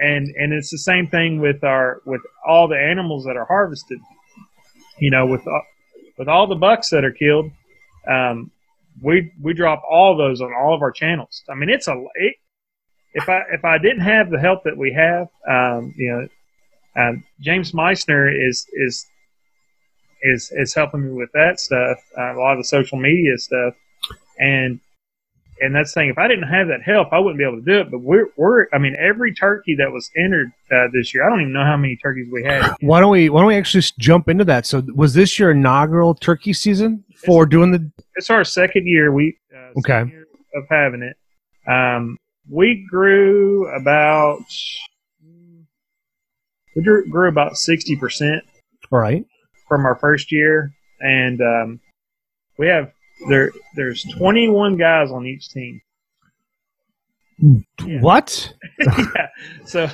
and and it's the same thing with our with all the animals that are harvested. You know, with uh, with all the bucks that are killed, um, we we drop all those on all of our channels. I mean, it's a it, if I if I didn't have the help that we have, um, you know, um, James Meissner is is is is helping me with that stuff, uh, a lot of the social media stuff, and and that's the thing. If I didn't have that help, I wouldn't be able to do it. But we're we're I mean, every turkey that was entered uh, this year, I don't even know how many turkeys we had. Why don't we Why don't we actually jump into that? So, was this your inaugural turkey season for doing the? it's our second year we uh, Okay. year of having it. Um, we grew about we grew, grew about sixty percent Right from our first year, and um, we have there. There's 21 guys on each team. Yeah. what? yeah. So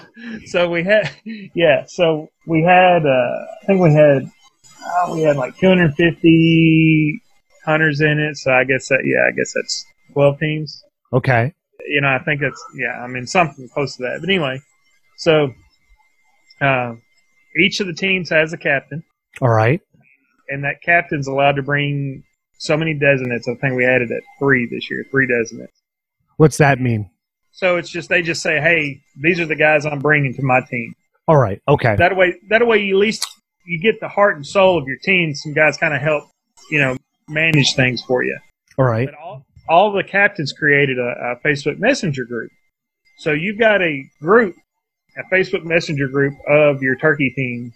so we had yeah. So we had uh, I think we had uh, we had like 250 hunters in it. So I guess that yeah I guess that's 12 teams. Okay, You know I think that's yeah I mean something close to that. But anyway, so uh, each of the teams has a captain, All right. and that captain's allowed to bring so many designates. I think we added at three this year, three designates. What's that mean? So it's just they just say, "Hey, these are the guys I'm bringing to my team." All right. Okay. That way, that way, you at least you get the heart and soul of your team. Some guys kind of help, you know, manage things for you. All right. But all, all the captains created a, a Facebook Messenger group. So you've got a group, a Facebook Messenger group of your turkey team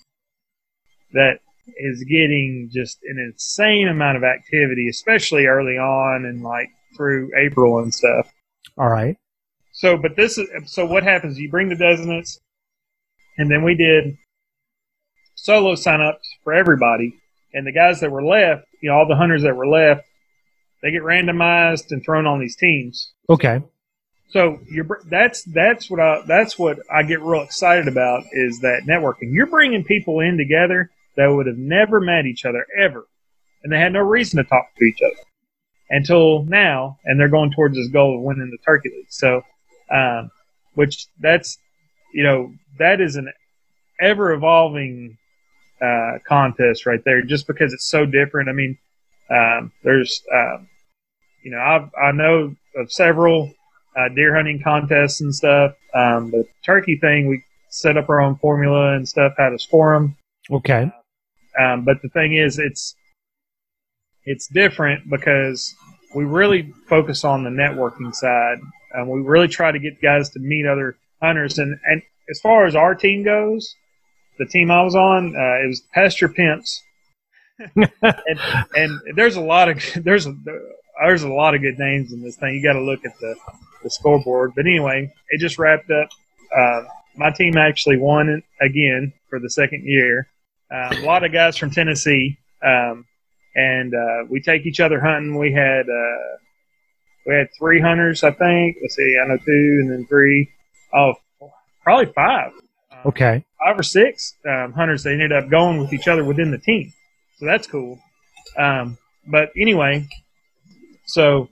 that is getting just an insane amount of activity, especially early on and like through April and stuff. All right. So, but this is so. What happens? You bring the designates, and then we did solo signups for everybody, and the guys that were left, you know, all the hunters that were left, they get randomized and thrown on these teams. Okay. So you're that's that's what I that's what I get real excited about is that networking. You're bringing people in together that would have never met each other ever, and they had no reason to talk to each other until now, and they're going towards this goal of winning the turkey league. So, um, which that's you know that is an ever evolving uh, contest right there, just because it's so different. I mean, um, there's um, you know I I know of several uh, deer hunting contests and stuff. Um, the turkey thing, we set up our own formula and stuff, had us score them. Okay. Um, but the thing is, it's it's different because we really focus on the networking side. and we really try to get guys to meet other hunters. And, and as far as our team goes, the team I was on, uh, it was Pasture Pimps. and, and there's a lot of there's a, there's a lot of good names in this thing. You got to look at the the scoreboard. But anyway, it just wrapped up. Uh, my team actually won again for the second year. Um, a lot of guys from Tennessee, um, and uh, we take each other hunting. We had uh, we had three hunters, I think. Let's see, I know two, and then three. Oh, probably five. Um, Okay. five or six um, hunters They ended up going with each other within the team. So that's cool. Um, but anyway, so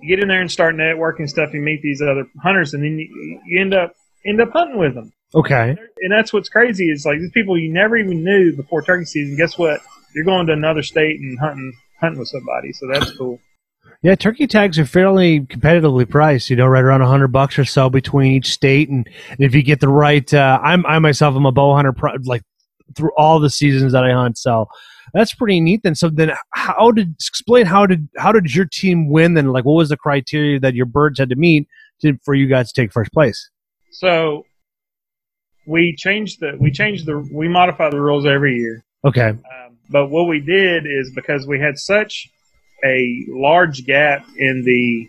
you get in there and start networking stuff. You meet these other hunters, and then you, you end up end up hunting with them. Okay. And that's what's crazy is like these people you never even knew before turkey season. Guess what? You're going to another state and hunting hunting with somebody. So that's cool. Yeah, turkey tags are fairly competitively priced. You know, right around a hundred bucks or so between each state, and if you get the right, uh, I'm I myself am a bow hunter, pro- like through all the seasons that I hunt. So that's pretty neat. Then, so then, how did explain how did how did your team win? Then, like, what was the criteria that your birds had to meet to, for you guys to take first place? So we changed the we changed the we modify the rules every year. Okay. Um, but what we did is because we had such a large gap in the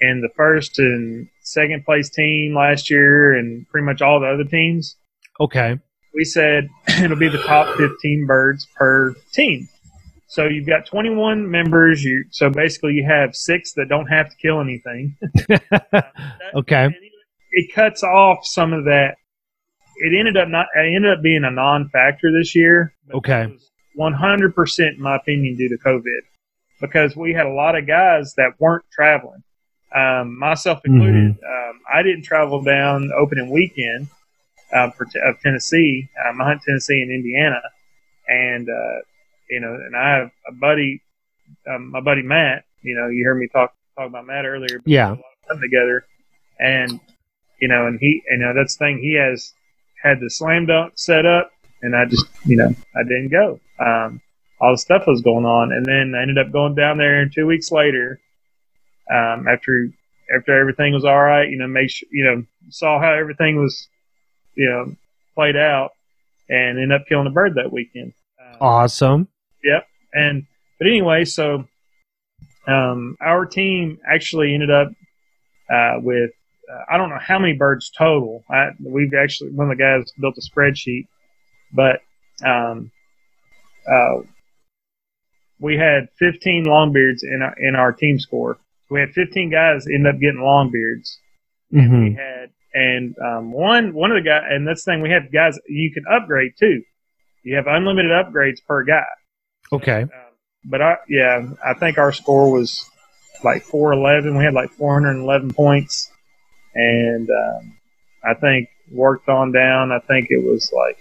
in the first and second place team last year, and pretty much all the other teams, Okay. we said it'll be the top 15 birds per team. So you've got 21 members. You so basically you have six that don't have to kill anything. okay. And it cuts off some of that. It ended up not. It ended up being a non-factor this year. Okay. 100%, in my opinion, due to COVID, because we had a lot of guys that weren't traveling, um, myself included. Um, I didn't travel down opening weekend um, for t- of Tennessee. Um, I hunt Tennessee and Indiana, and uh, you know, and I have a buddy, um, my buddy Matt. You know, you heard me talk talk about Matt earlier. Yeah. we did a lot of hunting together, and you know, and he, you know, that's the thing. He has had the slam dunk set up, and I just, you know, I didn't go. Um, all the stuff was going on, and then I ended up going down there. And two weeks later, um, after after everything was all right, you know, make sure, you know, saw how everything was, you know, played out, and ended up killing a bird that weekend. Um, Awesome. Yep. And but anyway, so um, our team actually ended up uh, with I don't know how many birds total. I, we've actually one of the guys built a spreadsheet, but um, uh, we had 15 longbeards in our in our team score. We had 15 guys end up getting longbeards hmm we had and um, one one of the guys and that's the thing we had guys you can upgrade too you have unlimited upgrades per guy Okay. um, but i yeah i think our score was like 411 we had like 411 points and um, i think worked on down i think it was like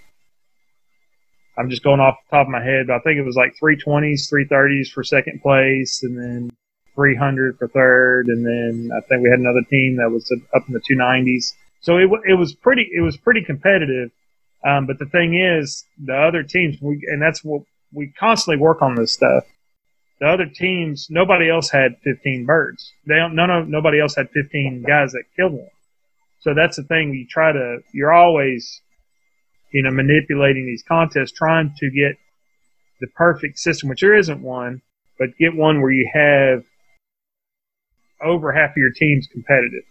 I'm just going off the top of my head, but I think it was like 320s, 330s for second place, and then 300 for third, and then I think we had another team that was up in the 290s. So it it was pretty it was pretty competitive. Um, but the thing is, the other teams, we, and that's what we constantly work on this stuff. The other teams, nobody else had 15 birds. They don't, no, no, nobody else had 15 guys that killed one. So that's the thing. You try to, you're always, you know, manipulating these contests, trying to get the perfect system, which there isn't one, but get one where you have over half of your teams competitive.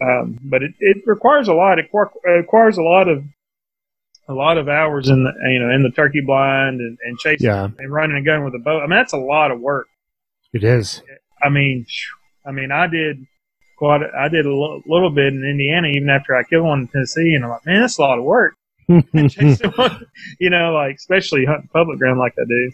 Um, but it, it requires a lot. It requires a lot of a lot of hours in the you know in the turkey blind and, and chasing yeah. and running a gun with a bow. I mean that's a lot of work. It is. I mean, I mean I did quite. I did a l- little bit in Indiana even after I killed one in Tennessee, and I'm like, man, that's a lot of work. you know, like especially hunting public ground like I do.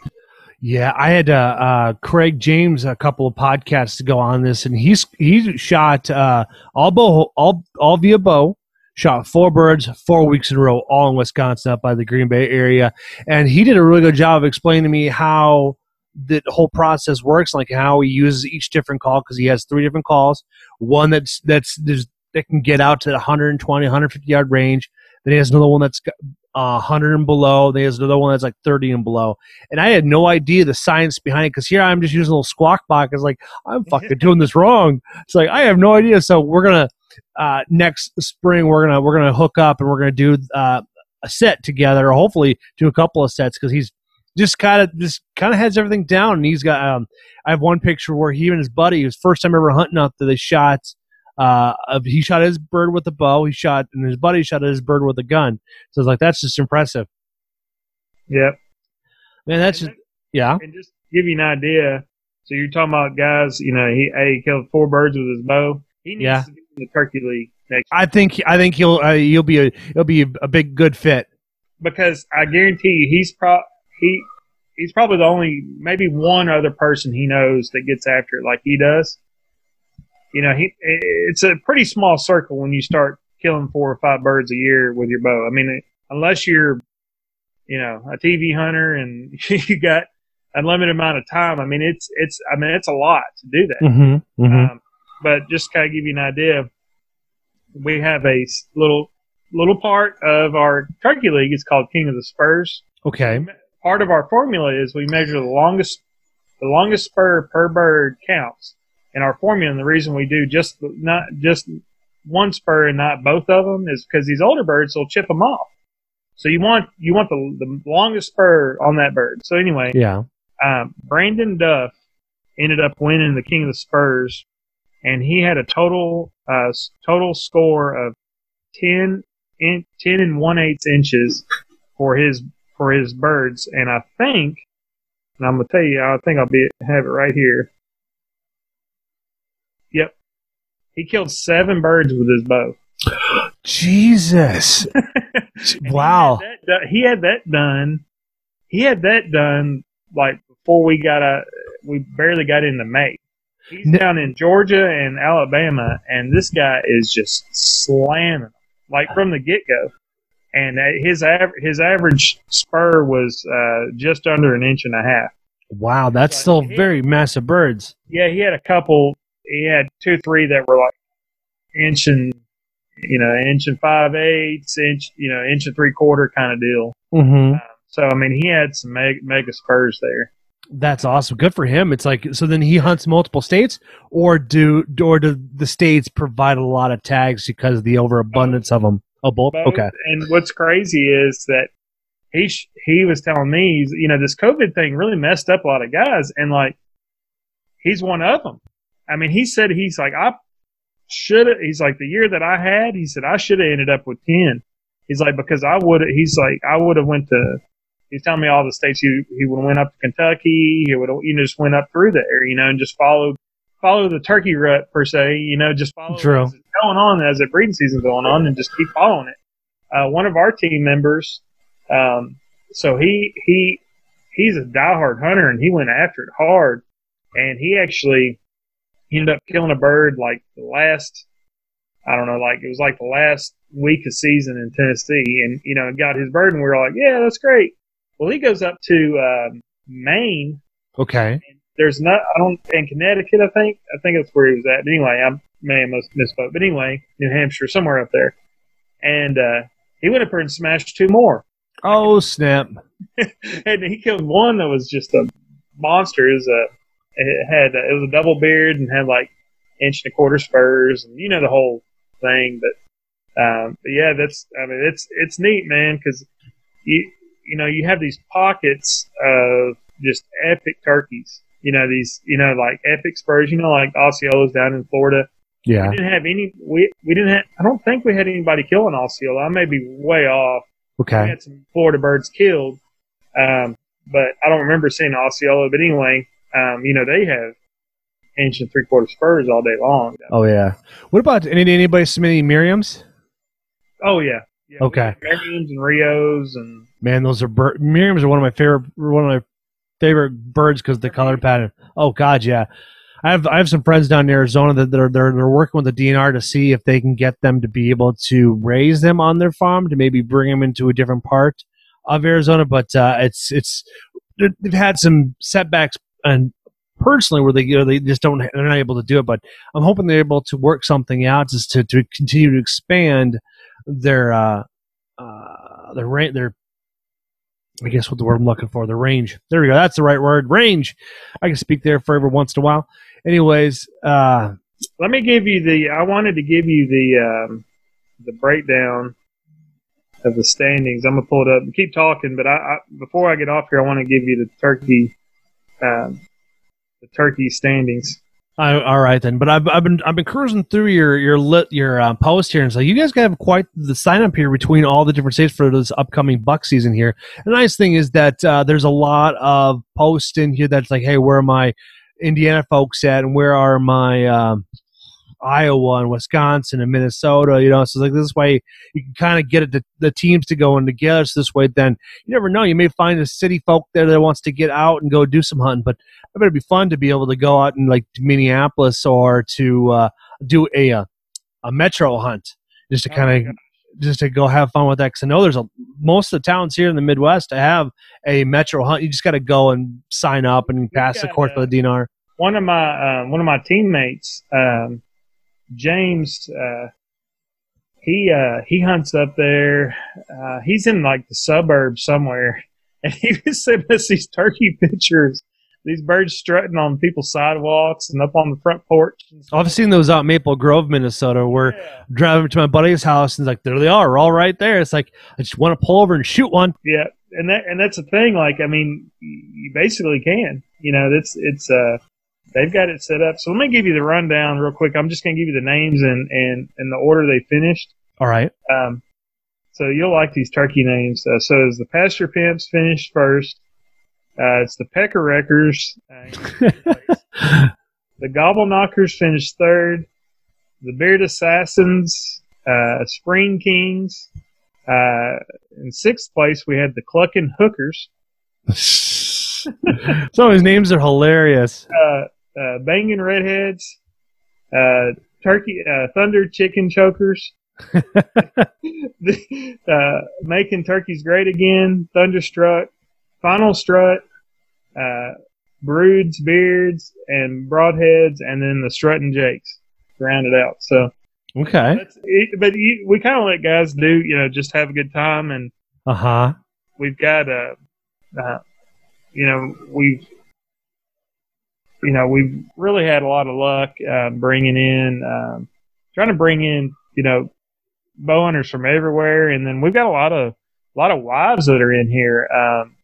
Yeah, I had uh, uh, Craig James a couple of podcasts to go on this, and he's he shot uh, all bow all all via bow, shot four birds four weeks in a row, all in Wisconsin, up by the Green Bay area, and he did a really good job of explaining to me how the whole process works, like how he uses each different call because he has three different calls, one that's that's that can get out to 120, 150 yard range. Then he has another one that's uh, 100 and below. Then he has another one that's like 30 and below. And I had no idea the science behind it because here I'm just using a little squawk box. It's like, I'm fucking doing this wrong. It's like, I have no idea. So we're going to, uh, next spring, we're going to, we're to hook up and we're going to do, uh, a set together, or hopefully do a couple of sets because he's just kind of just kind of has everything down. And he's got um, I have one picture where he and his buddy, his first time ever hunting out there, they shot uh, he shot his bird with a bow. He shot, and his buddy shot his bird with a gun. So it's like that's just impressive. Yep. Man, that's just, yeah. And just give you an idea. So you're talking about guys. You know, he hey, he killed four birds with his bow. He needs yeah. to the turkey league next. I think I think he'll uh, he'll be a he'll be a big good fit. Because I guarantee you, he's pro he he's probably the only maybe one other person he knows that gets after it like he does you know, he it's a pretty small circle when you start killing four or five birds a year with your bow. I mean, unless you're, you know, a TV hunter and you got unlimited amount of time. I mean, it's it's I mean, it's a lot to do that. Mm-hmm, mm-hmm. Um, but just kind of give you an idea, we have a little little part of our turkey league. It's called King of the Spurs. Okay. Part of our formula is we measure the longest the longest spur per bird counts in our formula. And the reason we do just not just one spur and not both of them is because these older birds will chip them off. So you want you want the the longest spur on that bird. So anyway, yeah. Um, Brandon Duff ended up winning the King of the Spurs, and he had a total uh, total score of 10, in, 10 and one eighth inches for his for his birds. And I think, and I'm gonna tell you, I think I'll be have it right here. Yep. He killed seven birds with his bow. Jesus. wow. He had, that, he had, that, done. He had that done like before we got a, we barely got into May. He's no. down in Georgia and Alabama, and this guy is just slamming like from the get go. And his average his average spur was uh, just under an inch and a half. Wow, that's so still very massive birds. Yeah, he had a couple he had two, three that were like inch and you know inch and five eighths, inch you know inch and three quarter kind of deal. Mm-hmm. Um, so I mean, he had some mega spurs there. That's awesome. Good for him. It's like so. Then he hunts multiple states, or do or do the states provide a lot of tags because of the overabundance both. of them? Oh, both. both. Okay. And what's crazy is that he he was telling me, you know, this COVID thing really messed up a lot of guys, and like he's one of them. I mean, he said he's like, I should have, he's like, the year that I had, he said, I should have ended up with 10. He's like, because I would, he's like, I would have went to, he's telling me all the states he, he would went up to Kentucky. He would you know, just went up through there, you know, and just followed, follow the turkey rut per se, you know, just follow True. what's going on as the breeding season's going on and just keep following it. Uh, one of our team members, um, so he, he, he's a diehard hunter and he went after it hard and he actually, ended up killing a bird like the last I don't know, like it was like the last week of season in Tennessee, and you know, got his bird, and we were like, yeah, that's great. Well, he goes up to um, Maine. Okay. There's not, I don't, in Connecticut, I think. I think that's where he was at. But anyway, I may have misspoke. But anyway, New Hampshire, somewhere up there. And uh, he went up there and smashed two more. Oh, snap. and he killed one that was just a monster. It was a, it had, it was a double beard and had like inch and a quarter spurs and you know the whole thing. But, um, but yeah, that's, I mean, it's, it's neat, man, because you, you know, you have these pockets of just epic turkeys. You know, these, you know, like epic spurs, you know, like Osceolas down in Florida. Yeah. We didn't have any, we, we didn't have, I don't think we had anybody killing Osceola. I may be way off. Okay. We had some Florida birds killed. Um, but I don't remember seeing Osceola. But anyway, um, you know, they have inch and three quarter spurs all day long. Oh, yeah. What about any, anybody submitting Merriam's? Oh, yeah. yeah okay. Merriam's and Rios and. Man, those are bir- Merriam's are one of my favorite, one of my favorite birds because the color pattern. Oh God, yeah. I have I have some friends down in Arizona that they're, they're they're working with the DNR to see if they can get them to be able to raise them on their farm to maybe bring them into a different part of Arizona. But uh, it's it's they've had some setbacks and personally where they you know they just don't they're not able to do it. But I'm hoping they're able to work something out just to to continue to expand their uh, uh their their I guess what the word I'm looking for, the range. There we go. That's the right word. Range. I can speak there for every once in a while. Anyways, uh, let me give you the. I wanted to give you the um, the breakdown of the standings. I'm gonna pull it up. Keep talking, but I, I before I get off here, I want to give you the turkey, uh, the turkey standings. I, all right then, but I've, I've been I've been cruising through your your lit your uh, post here, and so you guys have quite the sign up here between all the different states for this upcoming buck season here. The nice thing is that uh, there's a lot of posts in here that's like, hey, where are my Indiana folks at, and where are my um, Iowa and Wisconsin and Minnesota, you know. So like this way you can kind of get it, the, the teams to go in together. So this way, then you never know. You may find a city folk there that wants to get out and go do some hunting. But it better be fun to be able to go out and like to Minneapolis or to uh, do a uh, a metro hunt just to kind of. just to go have fun with that, because I know there's a most of the towns here in the Midwest to have a metro hunt. You just got to go and sign up and pass the course for the DNR. One of my uh, one of my teammates, um, James, uh, he uh, he hunts up there. Uh, he's in like the suburbs somewhere, and he was sending us these turkey pictures. These birds strutting on people's sidewalks and up on the front porch. I've seen those out in Maple Grove, Minnesota. Where yeah. driving to my buddy's house and it's like there they are, all right there. It's like I just want to pull over and shoot one. Yeah, and that and that's the thing. Like I mean, you basically can. You know, it's it's uh they've got it set up. So let me give you the rundown real quick. I'm just going to give you the names and, and, and the order they finished. All right. Um, so you'll like these turkey names. Uh, so as the Pasture Pimps finished first, uh, it's the Pecker Wreckers. Uh, the Gobble Knockers finished third. The Beard Assassins, uh, Spring Kings. Uh, in sixth place, we had the Clucking Hookers. so his names are hilarious. Uh, uh, banging redheads, uh, turkey, uh, thunder chicken chokers, uh, making turkeys great again, thunderstruck, final strut, uh, broods, beards, and broadheads, and then the strutting jakes to round it out. So, okay, but you, we kind of let guys do, you know, just have a good time, and uh huh. We've got uh, uh, you know, we've you know, we've really had a lot of luck uh, bringing in, um, trying to bring in, you know, bow hunters from everywhere, and then we've got a lot of a lot of wives that are in here. Um,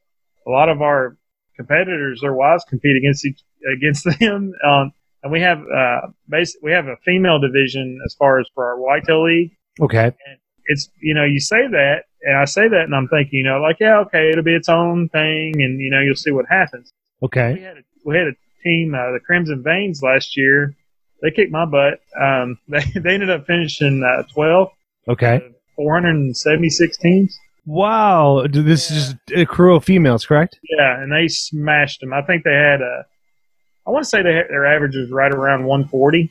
a lot of our competitors, their wives compete against each, against them. Um, and we have uh, basically we have a female division as far as for our whitetail league. Okay. And it's you know you say that, and I say that, and I'm thinking you know like yeah okay it'll be its own thing, and you know you'll see what happens. Okay. We had a, we had a team, uh, the Crimson Veins, last year. They kicked my butt. Um, they they ended up finishing uh, 12. Okay. Uh, 476 teams. Wow, this yeah. is a crew of females, correct? Yeah, and they smashed them. I think they had a. I want to say they had, their average was right around 140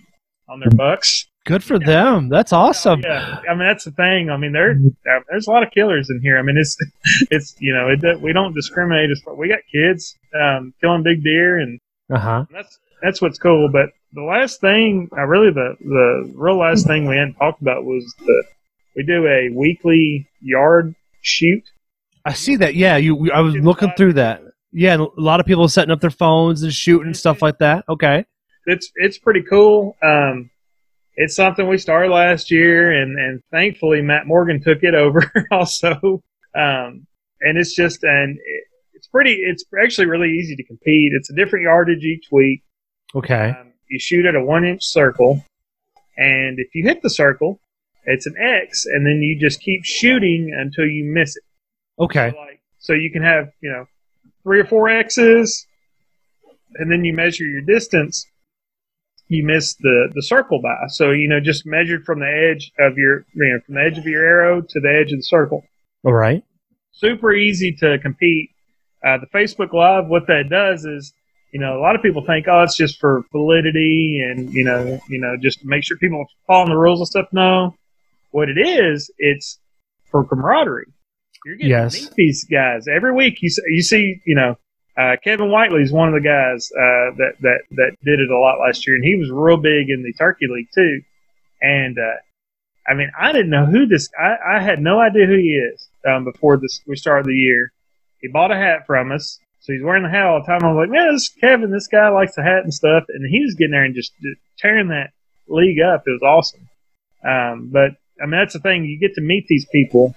on their bucks. Good for them. That's awesome. Yeah, I mean that's the thing. I mean there uh, there's a lot of killers in here. I mean it's it's you know it, we don't discriminate as far. We got kids um, killing big deer, and Uh huh. that's that's what's cool. But the last thing, I really the the real last thing we hadn't talked about was the we do a weekly yard shoot. I see that. Yeah, you. I was looking through that. Yeah, a lot of people setting up their phones and shooting and stuff like that. Okay. it's it's pretty cool. Um, it's something we started last year, and and thankfully Matt Morgan took it over also. Um, and it's just and it, it's pretty. It's actually really easy to compete. It's a different yardage each week. Okay. Um, you shoot at a one inch circle, and if you hit the circle, it's an X, and then you just keep shooting until you miss it. Okay. So, like, so you can have, you know, three or four X's, and then you measure your distance. You miss the, the circle by. So, you know, just measured from the edge of your, you know, from the edge of your arrow to the edge of the circle. All right. Super easy to compete. Uh, the Facebook Live, what that does is, you know, a lot of people think, oh, it's just for validity and, you know, you know, just to make sure people are following the rules and stuff. No. What it is, it's for camaraderie. You're getting Yes. to meet these guys every week. You see, you see, you know, uh, Kevin is one of the guys uh, that that that did it a lot last year, and he was real big in the Turkey League too. And uh, I mean, I didn't know who this. I, I had no idea who he is um, before this. We started the year. He bought a hat from us, so he's wearing the hat all the time. I was like, man, this is Kevin. This guy likes the hat and stuff, and he was getting there and just, tearing that league up. It was awesome. Um, but I mean, that's the thing. You get to meet these people,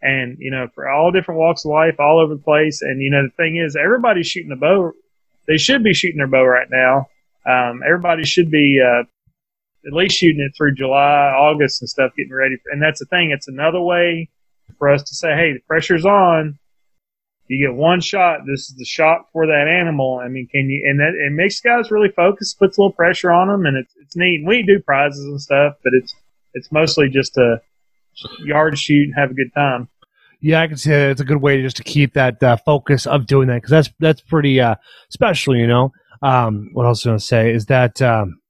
and you know, for all different walks of life, all over the place. And you know, the thing is, everybody's shooting a bow. They should be shooting their bow right now. Um, everybody should be uh, at least shooting it through July, August, and stuff, getting ready. And that's the thing. It's another way for us to say, hey, the pressure's on. You get one shot. This is the shot for that animal. I mean, can you? And that it makes guys really focus, puts a little pressure on them, and it's it's neat. We do prizes and stuff, but it's it's mostly just a yard shoot and have a good time. Yeah, I can see that it's a good way just to keep that uh, focus of doing that because that's that's pretty uh, special, you know. Um, what else was I to say is that um,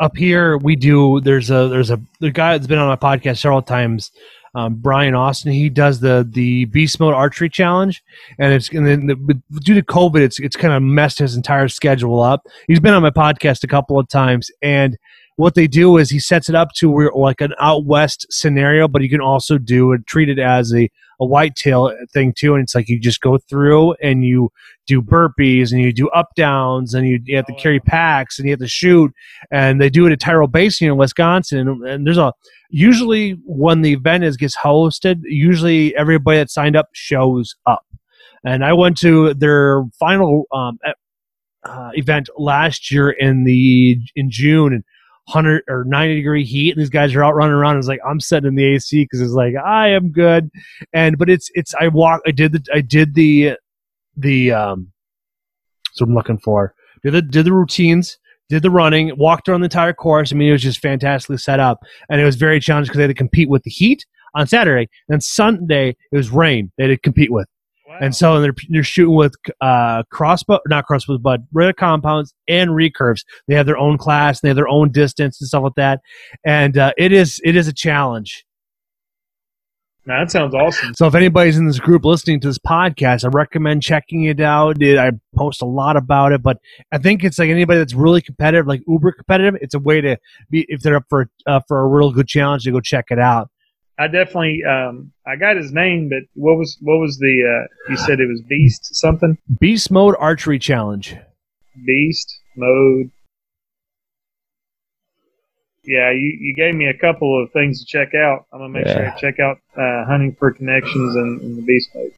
up here we do. There's a there's a the guy that's been on my podcast several times. Um, Brian Austin, he does the the Beast Mode Archery Challenge, and it's and then the, due to COVID, it's it's kind of messed his entire schedule up. He's been on my podcast a couple of times, and what they do is he sets it up to where like an out west scenario, but you can also do and treat it as a a whitetail thing too. And it's like you just go through and you do burpees and you do up downs and you, you have to carry packs and you have to shoot. And they do it at Tyrrell Basin in Wisconsin. And there's a usually when the event is gets hosted, usually everybody that signed up shows up. And I went to their final um, uh, event last year in the in June and 100 or 90 degree heat and these guys are out running around. It's like i'm sitting in the ac because it's like i am good. And but it's it's i walk i did the i did the the um so i'm looking for. Did the did the routines did the running walked around the entire course. I mean it was just fantastically set up. And it was very challenging because they had to compete with the heat on saturday. And sunday it was rain they had to compete with. And so they're, they're shooting with uh, crossbow, not crossbows, but regular compounds and recurves. They have their own class, they have their own distance and stuff like that. And uh, it is it is a challenge. No, that sounds awesome. So if anybody's in this group listening to this podcast, I recommend checking it out. I post a lot about it, but I think it's like anybody that's really competitive, like uber competitive. It's a way to be if they're up for uh, for a real good challenge to go check it out. I definitely um I got his name, but what was what was the uh you said it was Beast something? Beast Mode Archery Challenge. Beast mode. Yeah, you, you gave me a couple of things to check out. I'm gonna make sure Yeah. I check out uh, hunting for connections and, and the beast mode.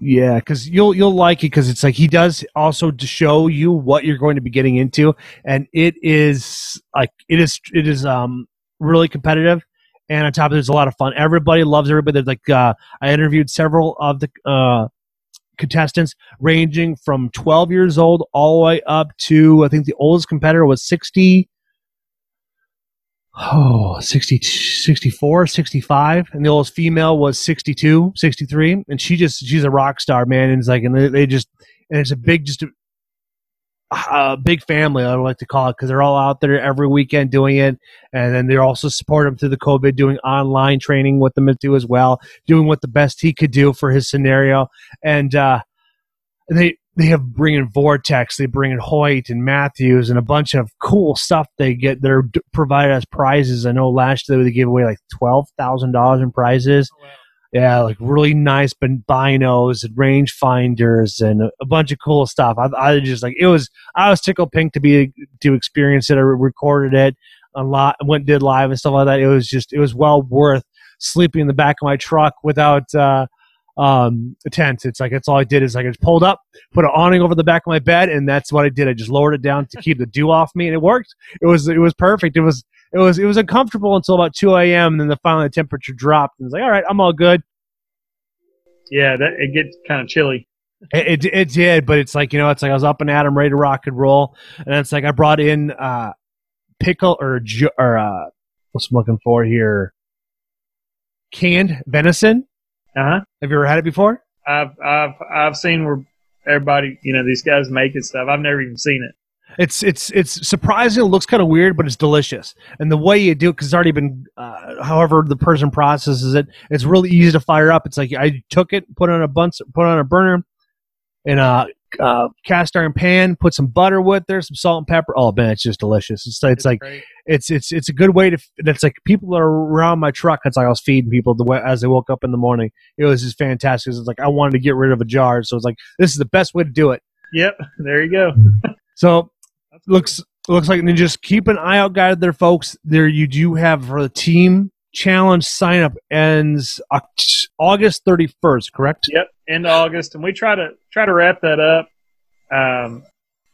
Yeah, because you'll you'll like it because it's like he does also to show you what you're going to be getting into, and it is like it is it is um really competitive, and on top of it, there's a lot of fun. Everybody loves everybody. There's like uh, I interviewed several of the uh, contestants, ranging from 12 years old all the way up to I think the oldest competitor was 60. Oh, 60, 64, 65. And the oldest female was 62, 63. And she just, she's a rock star, man. And it's like, and they, they just, and it's a big, just, a big family. I would like to call it because they're all out there every weekend doing it, and then they're also supporting through the COVID, doing online training with them too as well, doing what the best he could do for his scenario, and uh, they they have bringing Vortex, they bring in Hoyt and Mathews and a bunch of cool stuff they get. They're provided as prizes. I know last year they gave away like twelve thousand dollars in prizes. Oh, wow. Yeah, like really nice binos and range finders and a, bunch of cool stuff. I, I just like it was. I was tickled pink to be to experience it. I recorded it a lot, went did live and stuff like that. It was just it was well worth sleeping in the back of my truck without uh, um, a tent. It's like that's all I did is like I just pulled up, put an awning over the back of my bed, and that's what I did. I just lowered it down to keep the dew off me, and it worked. It was it was perfect. It was it was it was uncomfortable until about two a.m. and then the finally the temperature dropped, and it's like all right, I'm all good. Yeah, that it gets kind of chilly. It, it it did, but it's like you know, it's like I was up and at 'em, ready to rock and roll, and it's like I brought in uh pickle or or uh what's I'm looking for here, canned venison. Uh huh. Have you ever had it before? I've I've I've seen where everybody, you know, these guys make making stuff. I've never even seen it. It's it's it's surprising. It looks kind of weird, but it's delicious. And the way you do it, because it's already been, uh, however the person processes it, it's really easy to fire up. It's like I took it, put it on a bunch, put it on a burner, in a uh, cast iron pan, put some butter with there, some salt and pepper. Oh man, it's just delicious. It's it's like great. it's it's it's a good way to. That's like people are around my truck. It's like I was feeding people the way as they woke up in the morning. It was just fantastic. It's like I wanted to get rid of a jar, so it's like this is the best way to do it. Yep, there you go. So That's. Looks looks like then just keep an eye out, guys. There, folks. There you do have for the team challenge sign up ends August thirty first. Correct? Yep, end of August, and we try to try to wrap that up. Um,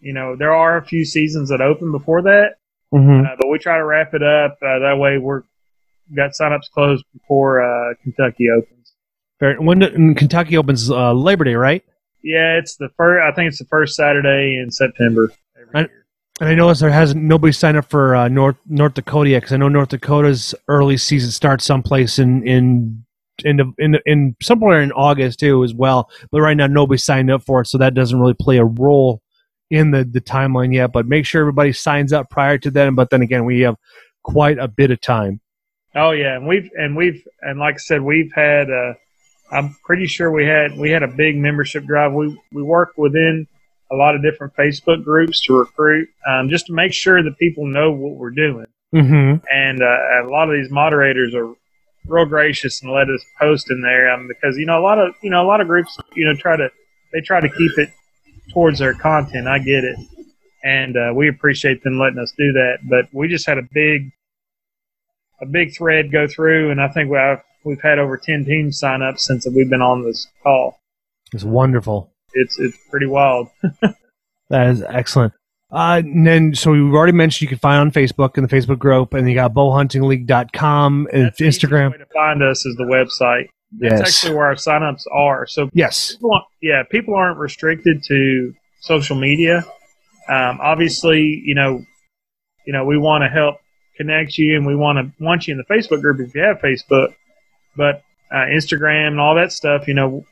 you know, there are a few seasons that open before that, Mm-hmm. uh, but we try to wrap it up. Uh, that way, we're got signups closed before uh, Kentucky opens. When do- and Kentucky opens uh, Labor Day, right? Yeah, it's the first. I think it's the first Saturday in September. Every I- year. And I noticed there hasn't nobody signed up for uh, North North Dakota because I know North Dakota's early season starts someplace in in in in, in somewhere in August too as well. But right now nobody signed up for it, so that doesn't really play a role in the the timeline yet. But make sure everybody signs up prior to then. But then again, we have quite a bit of time. Oh yeah, and we've and we've and like I said, we've had. Uh, I'm pretty sure we had we had a big membership drive. We we work within a lot of different Facebook groups to recruit, um, just to make sure that people know what we're doing. Mm-hmm. And uh, a lot of these moderators are real gracious and let us post in there um, because you know a lot of you know a lot of groups you know try to they try to keep it towards their content. I get it, and uh, we appreciate them letting us do that. But we just had a big a big thread go through, and I think we've we've had over ten teams sign up since we've been on this call. It's wonderful. It's it's pretty wild. That is excellent. Uh, and then, so we've already mentioned you can find on Facebook in the Facebook group, and you got bowhuntingleague.com and That's the Instagram. way to find us is the website. That's Yes. actually where our signups are. So Yes. people yeah, people aren't restricted to social media. Um, obviously, you know, you know, we want to help connect you, and we want to want you in the Facebook group if you have Facebook. But uh, Instagram and all that stuff, you know,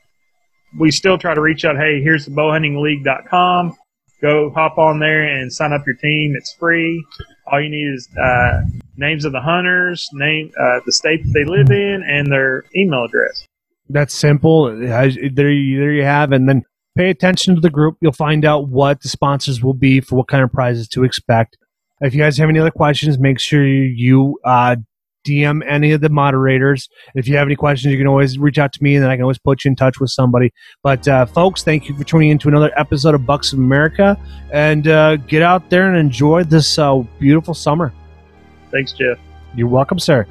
we still try to reach out. Hey, here's the bowhuntingleague.com. Go hop on there and sign up your team. It's free. All you need is uh, names of the hunters, name, uh, the state that they live in, and their email address. That's simple. There, you, there you have, and then pay attention to the group. You'll find out what the sponsors will be for what kind of prizes to expect. If you guys have any other questions, make sure you uh, DM any of the moderators. If you have any questions, you can always reach out to me, and then I can always put you in touch with somebody. But uh, folks, thank you for tuning in to another episode of Bucks of America, and uh, get out there and enjoy this uh, beautiful summer. Thanks, Jeff. You're welcome, sir.